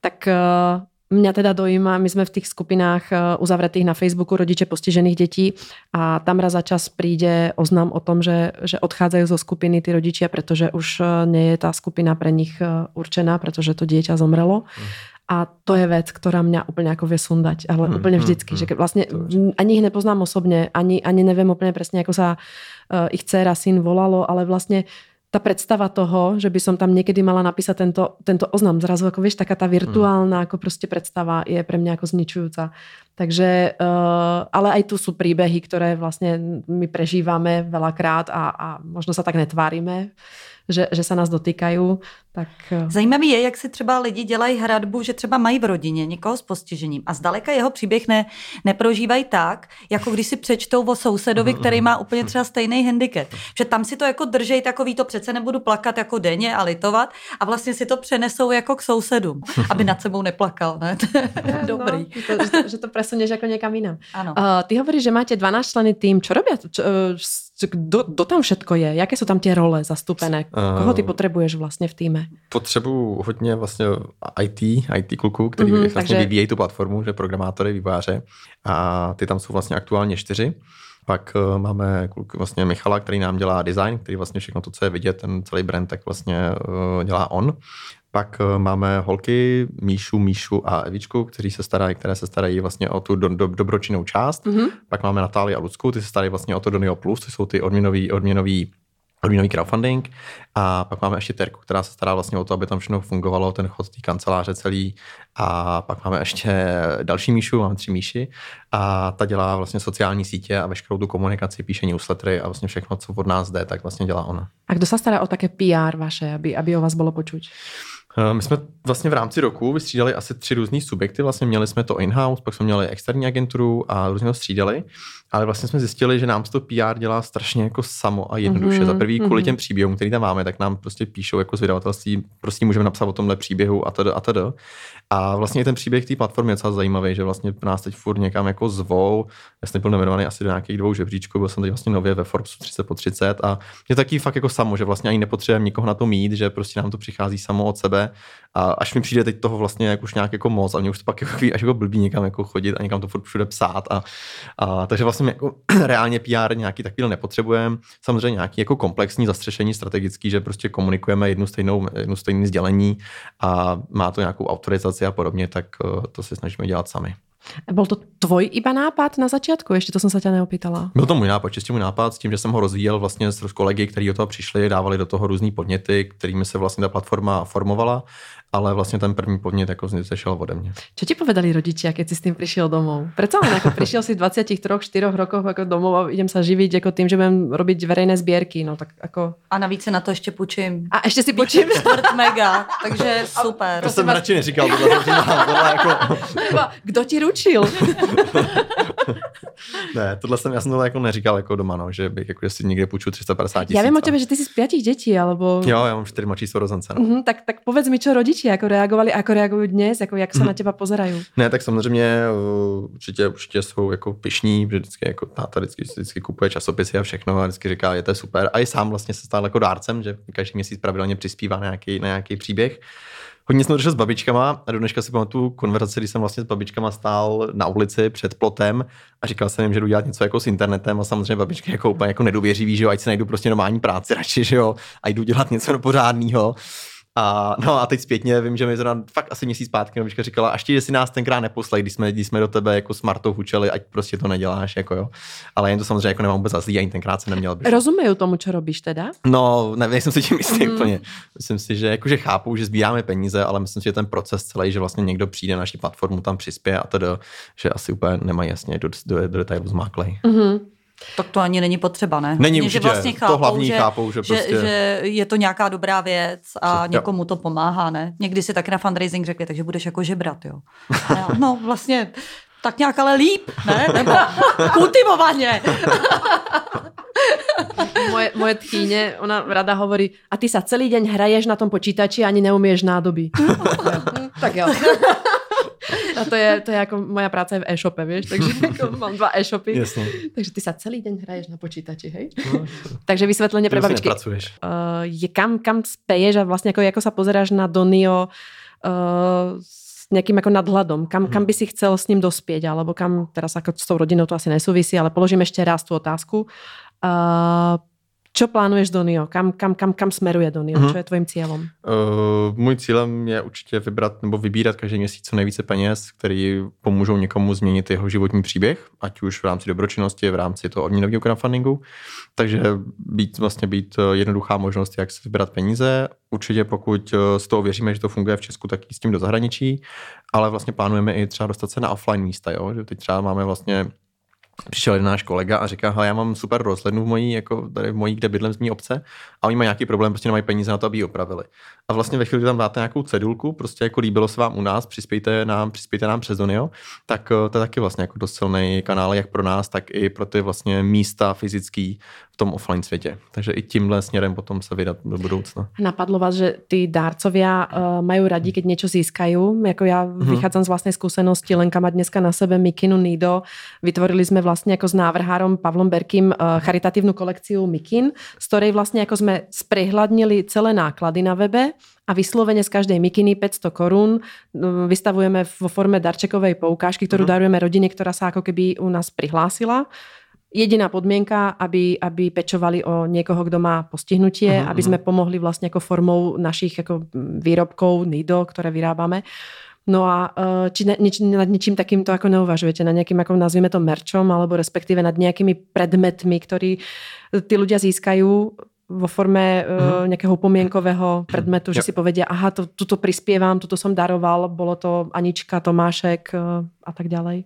tak uh, Mňa teda dojíma, my sme v tých skupinách eh, uzavretých na Facebooku rodiče postižených detí a tam raz za čas príde oznam o tom, že, že odchádzajú zo skupiny tí rodičia, pretože už eh, nie je tá skupina pre nich eh, určená, pretože to dieťa zomrelo. Mm. A to je vec, ktorá mňa úplne ako vie sundať, ale mm, úplne mm, vždycky, mm, že vlastne ani ich nepoznám osobne, ani, ani neviem úplne presne, ako sa uh, ich dcera, syn volalo, ale vlastne ta predstava toho, že by som tam někdy mala napísat tento, tento oznam, zrazu jako víš, taká ta virtuálna hmm. jako prostě představa je pre mňa jako zničujúca. Takže, uh, ale aj tu sú príbehy, ktoré vlastne my prežívame veľakrát a, a možno sa tak netvárime, že, že se nás dotýkají. Tak... Eh, Zajímavý je, jak si třeba lidi dělají hradbu, že třeba mají v rodině někoho s postižením a zdaleka jeho příběh ne, neprožívají tak, jako když si přečtou o sousedovi, který má úplně třeba stejný handicap. Že tam si to jako držej takový, to přece nebudu plakat jako denně a litovat a vlastně si to přenesou jako k sousedům, aby nad sebou neplakal. Ne? No, Dobrý. No, že, to, že, to, že to presunieš jako někam jinam. Ano. Uh, ty hovoríš, že máte 12 členy tým. Čo robia? Čo, kdo, kdo tam všetko je? Jaké jsou tam ty role zastupené? Koho ty potřebuješ vlastně v týme? Potřebuju hodně vlastně IT, IT kluků, který mm-hmm, vlastně takže... vyvíjejí tu platformu, že programátory, výváře. A ty tam jsou vlastně aktuálně čtyři. Pak uh, máme kluk, vlastně Michala, který nám dělá design, který vlastně všechno to, co je vidět, ten celý brand, tak vlastně uh, dělá on. Pak uh, máme holky Míšu, Míšu a Evičku, kteří se starají, které se starají vlastně o tu do, do, dobročinnou část. Mm-hmm. Pak máme Natálii a Lucku, ty se starají vlastně o to Donio Plus, to jsou ty odměnový, odměnový odměnový crowdfunding a pak máme ještě Terku, která se stará vlastně o to, aby tam všechno fungovalo, ten chod té kanceláře celý a pak máme ještě další Míšu, máme tři Míši a ta dělá vlastně sociální sítě a veškerou tu komunikaci, píše newslettery a vlastně všechno, co od nás jde, tak vlastně dělá ona. A kdo se stará o také PR vaše, aby, aby o vás bylo počuť? Eh, my jsme vlastně v rámci roku vystřídali asi tři různý subjekty. Vlastně měli jsme to in-house, pak jsme měli externí agenturu a různě to střídali. Ale vlastně jsme zjistili, že nám to PR dělá strašně jako samo a jednoduše. Mm-hmm. Za prvý kvůli mm-hmm. těm příběhům, který tam máme, tak nám prostě píšou jako z vydavatelství, prostě můžeme napsat o tomhle příběhu a tedy a tedy. A vlastně ten příběh té platformy je docela zajímavý, že vlastně nás teď furt někam jako zvou. Já jsem byl nominovaný asi do nějakých dvou žebříčků, byl jsem teď vlastně nově ve Forbesu 30 po 30 a je taky fakt jako samo, že vlastně ani nepotřebujeme nikoho na to mít, že prostě nám to přichází samo od sebe a až mi přijde teď toho vlastně jak už nějak jako moc a mě už to pak jako, až jako blbý někam jako chodit a někam to furt všude psát a, a takže vlastně jako reálně PR nějaký takový nepotřebujeme. Samozřejmě nějaký jako komplexní zastřešení strategický, že prostě komunikujeme jednu stejnou, jednu stejný sdělení a má to nějakou autorizaci a podobně, tak eh, to se snažíme dělat sami. Byl to tvoj iba nápad na začátku? Ještě to jsem se tě neopýtala. Byl to můj nápad, čistě můj nápad s tím, že jsem ho rozvíjel vlastně s kolegy, kteří do toho přišli, dávali do toho různé podněty, kterými se vlastně ta platforma formovala ale vlastně ten první podnět jako zešel ode mě. Co ti povedali rodiče, keď si s tím přišel domů? Proč len jako přišel si v 23-4 rokoch jako domů a idem se živit jako tím, že budem robiť verejné sbírky, no tak jako... A navíc se na to ještě půjčím. A ještě si půjčím. Čtvrt mega, takže super. To jsem vás... radši neříkal, tohle, tohle jako... Kdo ti ručil? ne, tohle jsem, já jsem to jako neříkal jako doma, no, že bych jako, si někde půjču 350 tisíc. Já vím o tebe, že ty jsi z pětich dětí, alebo... Jo, já mám čtyři mladší sorozence. No. Mm-hmm, tak, tak povedz mi, čo rodiči jako reagovali, jako reagují dnes, jako jak se mm-hmm. na těba pozerají. Ne, tak samozřejmě určitě, určitě jsou jako pišní, že vždycky jako táta vždycky, vždycky kupuje časopisy a všechno a vždycky říká, je to super. A i sám vlastně se stal jako dárcem, že každý měsíc pravidelně přispívá na nějaký, na nějaký příběh. Hodně jsme došli s babičkama a do dneška si pamatuju konverzaci, kdy jsem vlastně s babičkama stál na ulici před plotem a říkal jsem jim, že jdu dělat něco jako s internetem a samozřejmě babičky jako úplně jako nedůvěřivý, že jo, ať si najdu prostě normální práci radši, že jo, a jdu dělat něco pořádného. A, no a teď zpětně vím, že mi zrovna fakt asi měsíc zpátky novička říkala, až ti, si nás tenkrát neposlej, když jsme, když jsme do tebe jako smartou hučeli, ať prostě to neděláš, jako jo. Ale jen to samozřejmě jako nemám vůbec za zlý, ani tenkrát se neměl být. Rozumějí tomu, co robíš teda? No, ne, nejsem si tím jistý mm. úplně. Myslím si, že jakože chápu, že sbíráme peníze, ale myslím si, že ten proces celý, že vlastně někdo přijde na naši platformu, tam přispěje a tedy, že asi úplně nemají jasně do, do, do detailu zmáklej. Mm-hmm. Tak to ani není potřeba, ne? Není určitě, že vlastně chápou, to hlavní že, chápou, že, prostě... že, že je to nějaká dobrá věc a Přes, někomu to pomáhá, ne? Někdy si tak na fundraising řekli, takže budeš jako žebrat, jo. já, no vlastně tak nějak ale líp, ne? Nebo kultivovaně. moje, moje tchýně, ona rada hovorí, a ty sa celý deň hraješ na tom počítači a ani neumieš nádoby. tak jo. A to je, to je jako moja práce v e-shope, víš, takže jako mám dva e-shopy. Jasně. Takže ty sa celý den hraješ na počítači, hej? No, takže vysvětleně pre babičky. Uh, je kam, kam speješ a vlastně jako, jako sa pozeráš na Donio uh, s nějakým jako nadhľadom, kam, kam by si chcel s ním dospět, alebo kam, teraz jako s tou rodinou to asi nesouvisí, ale položím ještě raz tu otázku. Uh, Čo plánuješ do NIO? Kam, kam, kam, kam smeruje do NIO? Mm-hmm. Čo je tvojím cílem? Uh, můj cílem je určitě vybrat nebo vybírat každý měsíc co nejvíce peněz, který pomůžou někomu změnit jeho životní příběh, ať už v rámci dobročinnosti, v rámci toho odměnového crowdfundingu. Takže být, vlastně být eh, jednoduchá možnost, jak si vybrat peníze. Určitě pokud z eh, toho věříme, že to funguje v Česku, tak i s tím do zahraničí, ale vlastně plánujeme i třeba dostat se na offline místa, jo? že teď třeba máme vlastně přišel jeden náš kolega a říká, já mám super rozhlednu v mojí, jako tady v mojí, kde bydlím z mý obce a oni mají nějaký problém, prostě nemají peníze na to, aby ji opravili. A vlastně ve chvíli, kdy tam dáte nějakou cedulku, prostě jako líbilo se vám u nás, přispějte nám, přispějte nám přes Donio, tak eh, to je taky vlastně jako dost silný kanál, jak pro nás, tak i pro ty vlastně místa fyzický tom offline světě. Takže i tímhle směrem potom se vydat do budoucna. Napadlo vás, že ty dárcovia uh, mají radí, keď něco získají. Jako já vychádzam z vlastnej skúsenosti, Lenka má dneska na sebe Mikinu Nido. Vytvorili jsme vlastně jako s návrhárom Pavlom Berkým uh, charitatívnu kolekciu Mikin, z ktorej vlastně jako jsme sprehľadnili celé náklady na webe a vyslovene z každej mikiny 500 korún no, vystavujeme vo forme darčekovej poukážky, ktorú uh-huh. darujeme rodine, ktorá sa ako keby u nás prihlásila. Jediná podmienka, aby, aby pečovali o niekoho, kdo má postihnutie, uh-huh, aby sme pomohli vlastne ako formou našich ako výrobkov NIDO, ktoré vyrábame. No a e, či ne, nič, nad ničím takýmto ako neuvažujete, na nejakým, ako nazvime to merčom, alebo respektíve nad nejakými predmetmi, ktorí tí ľudia získajú vo forme uh, nejakého pomienkového predmetu, že si povedia, aha, to, tuto prispievam, tuto som daroval, bolo to Anička, Tomášek uh, a tak ďalej.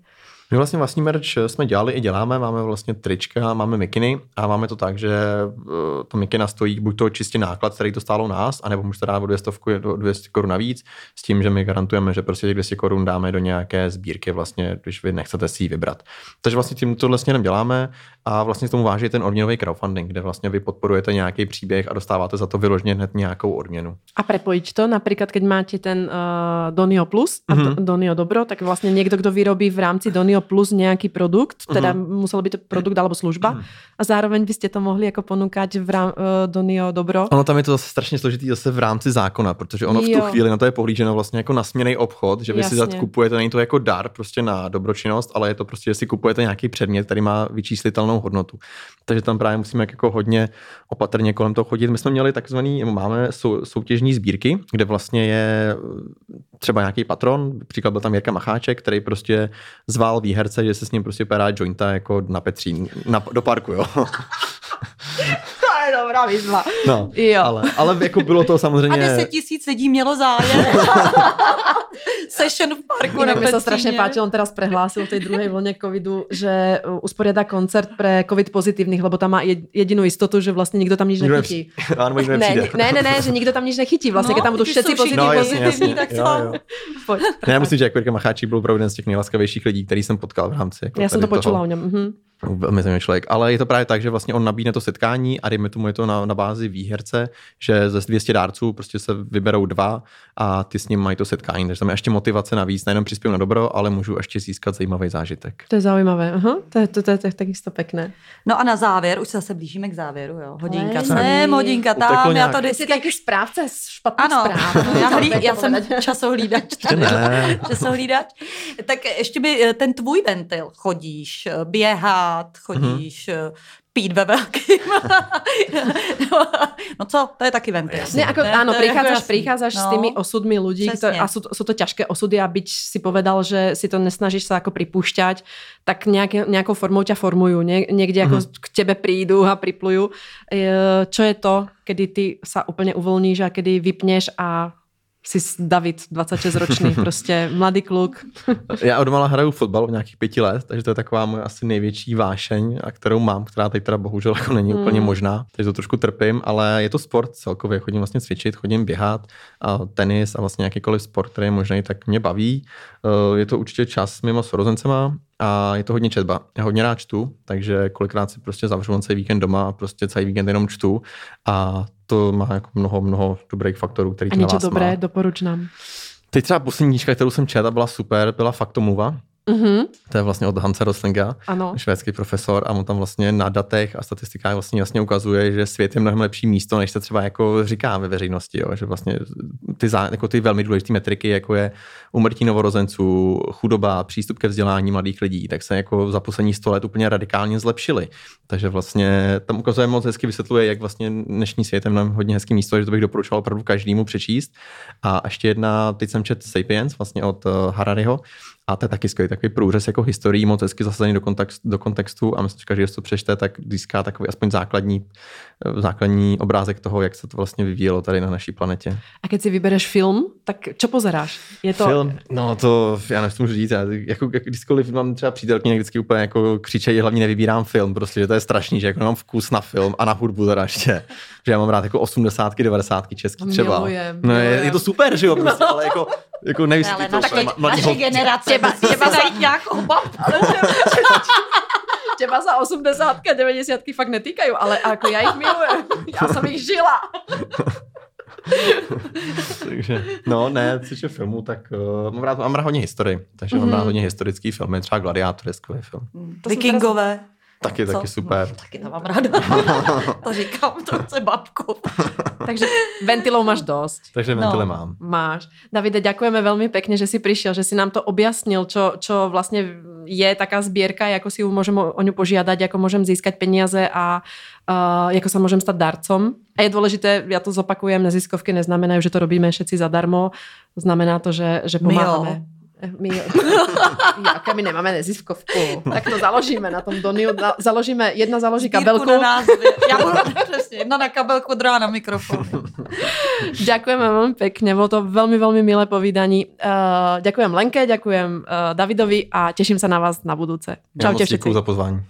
My vlastně vlastní merch jsme dělali i děláme, máme vlastně trička, máme mikiny a máme to tak, že eh, to mikina stojí buď to čistě náklad, který to stálo nás, anebo můžete dát o 200, 200 korun navíc, s tím, že my garantujeme, že prostě těch 200 korun dáme do nějaké sbírky, vlastně, když vy nechcete si ji vybrat. Takže vlastně tím tohle směrem děláme a vlastně tomu váží ten odměnový crowdfunding, kde vlastně vy podporujete nějaký příběh a dostáváte za to vyloženě hned nějakou odměnu. A prepojiť to, například, když máte ten uh, Donio Plus a mm-hmm. Donio Dobro, tak vlastně někdo, kdo vyrobí v rámci Donio plus nějaký produkt, teda uh-huh. musel být to produkt alebo služba uh-huh. a zároveň byste to mohli jako ponukat v rám, uh, do NIO dobro. Ono tam je to zase strašně složitý zase v rámci zákona, protože ono v tu chvíli na to je pohlíženo vlastně jako nasměrný obchod, že vy Jasně. si kupujete, není to jako dar prostě na dobročinnost, ale je to prostě, že si kupujete nějaký předmět, který má vyčíslitelnou hodnotu. Takže tam právě musíme jako hodně opatrně kolem toho chodit. My jsme měli takzvaný, máme sou, soutěžní sbírky, kde vlastně je třeba nějaký patron, příklad byl tam Jirka Macháček, který prostě zval výherce, že se s ním prostě perá jointa jako na Petřín, na, do parku, jo. dobrá výzva. No, Jo. ale, ale jako bylo to A samozřejmě... 10 tisíc lidí mělo zájem. Session v parku na Inak mi sa Petříně. strašne páči, on teraz prehlásil v tej druhej vlne covidu, že usporiada koncert pre covid pozitívnych, lebo tam má jed- jedinú istotu, že vlastne nikto tam nič Nikdo nechytí. Ano, nikdo Ne, ne, ne, ne, že nikdo tam nič nechytí. Vlastne, keď tam budú když všetci jsou pozitívni. No, jasně, pozitivní, jasně. tak Jo, co? jo. Ne, já myslím, že jako Jirka Macháčík byl opravdu jeden z těch nejlaskavějších lidí, který jsem potkal v rámci. Jako Ja som to počula toho. o ňom. Mhm. Velmi zajímavý člověk, ale je to právě tak, že vlastně on nabídne to setkání a dejme tomu je to na, na bázi výherce, že ze 200 dárců prostě se vyberou dva a ty s ním mají to setkání, takže tam je ještě motivace navíc, nejenom přispěju na dobro, ale můžu ještě získat zajímavý zážitek. To je zaujímavé. Aha, to, je, to, to, to je takisto pekné. No a na závěr, už se zase blížíme k závěru, jo. Hodinka sem, ne. hodinka tam, já to vždycky... si taký správce špatných Ano, správ. já, hlí, já to jsem časohlídač. Časohlídač. Tak ještě by eh, ten tvůj ventil. Chodíš eh, běhat, chodíš mm-hmm. pít ve velkým. no, no co, to je taky ventil. Ne, ako, Ne, áno, je jako prichádzaš, prichádzaš s tými osudmi ľudí, a sú, sú to ťažké osudy a byť si povedal, že si to nesnažíš sa ako pripúšťať, tak nejaké, nejakou formou ťa formujú. Nie, niekde ako Mhm. k tebe prídu a priplujú. E, Čo je to, kedy ty sa úplne uvoľníš a kedy vypneš a si s- David, 26-ročný, prostě mladý kluk. Já od mala hraju fotbal od nějakých pěti let, takže to je taková moje asi největší vášeň, a kterou mám, která teď teda bohužel jako není úplně Mm. možná, takže to trošku trpím, ale je to sport celkově, chodím vlastně cvičit, chodím běhat, a tenis a vlastně jakýkoliv sport, který je možný, tak mě baví. Eh, Je to určitě čas s mýma sorozencema a je to hodně četba. Já hodně rád čtu, takže kolikrát si prostě zavřu celý víkend doma a prostě celý víkend jenom čtu a to má jako mnoho, mnoho dobrých faktorů, který A vás dobré, má. doporuč nám. Teď třeba poslední knížka, kterou jsem četl, byla super, byla Faktomluva. Mhm, To je vlastně od Hansa Roslinga, ano. švédský profesor, a on tam vlastně na datech a statistikách vlastně jasně ukazuje, že svět je mnohem lepší místo, než se třeba jako říká ve veřejnosti, jo? že vlastně ty, zá, jako ty velmi důležité metriky, jako je umrtí novorozenců, chudoba, přístup ke vzdělání mladých lidí, tak se jako za poslední sto let úplně radikálně zlepšily. Takže vlastně tam ukazuje moc hezky vysvětluje, jak vlastně dnešní svět je mnohem hodně hezký místo, že to bych doporučoval opravdu každému přečíst. A ještě jedna, teď jsem četl Sapiens vlastně od uh, Harariho, a to je taky skvělý takový průřez jako historií, moc hezky zasazený do, kontext, do kontextu a myslím, že každý, kdo to přečte, tak získá takový aspoň základní, eh, základní obrázek toho, jak se to vlastně vyvíjelo tady na naší planetě. A keď si vybereš film, tak čo pozeráš? Je to... Film, no to já nevím, co můžu říct, já, jako, jako kdykoliv mám třeba přítelkyně, vždycky úplně jako křičejí, hlavně nevybírám film, prostě, že to je strašný, že jako nemám vkus na film a na hudbu teda ještě, že já mám rád jako 80, 90 český třeba. Milujem, no, je, milujem. je, to super, že jo, prostě, ale jako, jako nevím, Ale to, naše, ma- mladý naše hol- generace Těba- musí těba si za- najít nějakou babku. Teba za 80 90 fakt netýkajú, ale ako ja ich milujem. Ja som ich žila. takže, no ne, co se filmů, tak uh, mám, rád, mám rád hodně historii, takže mm-hmm. mám rád hodně historický filmy, třeba Gladiátor je skvělý film. To jsem Vikingové. Taky, Co? taky super. No, taky to mám ráda. to říkám, to chce babku. Takže ventilov máš dosť. Takže No. ventile mám. Máš. Davide, ďakujeme veľmi pekne, že si prišiel, že si nám to objasnil, čo, čo vlastne je taká zbierka, ako si môžem o, ňu požiadať, ako môžem získať peniaze a uh, ako sa môžem stať darcom. A je dôležité, ja to zopakujem, neziskovky neznamenajú, že to robíme všetci zadarmo. Znamená to, že, že My jo. My, Jaká my nemáme neziskovku. Tak to založíme na tom Doniu. Na, založíme, jedna založí Sbírku kabelku. na názvy. Já budu přesně, jedna na kabelku, druhá na mikrofon. Ďakujeme veľmi pekne, bolo to veľmi, veľmi milé povídanie. Uh, ďakujem Lenke, ďakujem uh, Davidovi a teším sa na vás na Čaute moc děkuji za pozvání.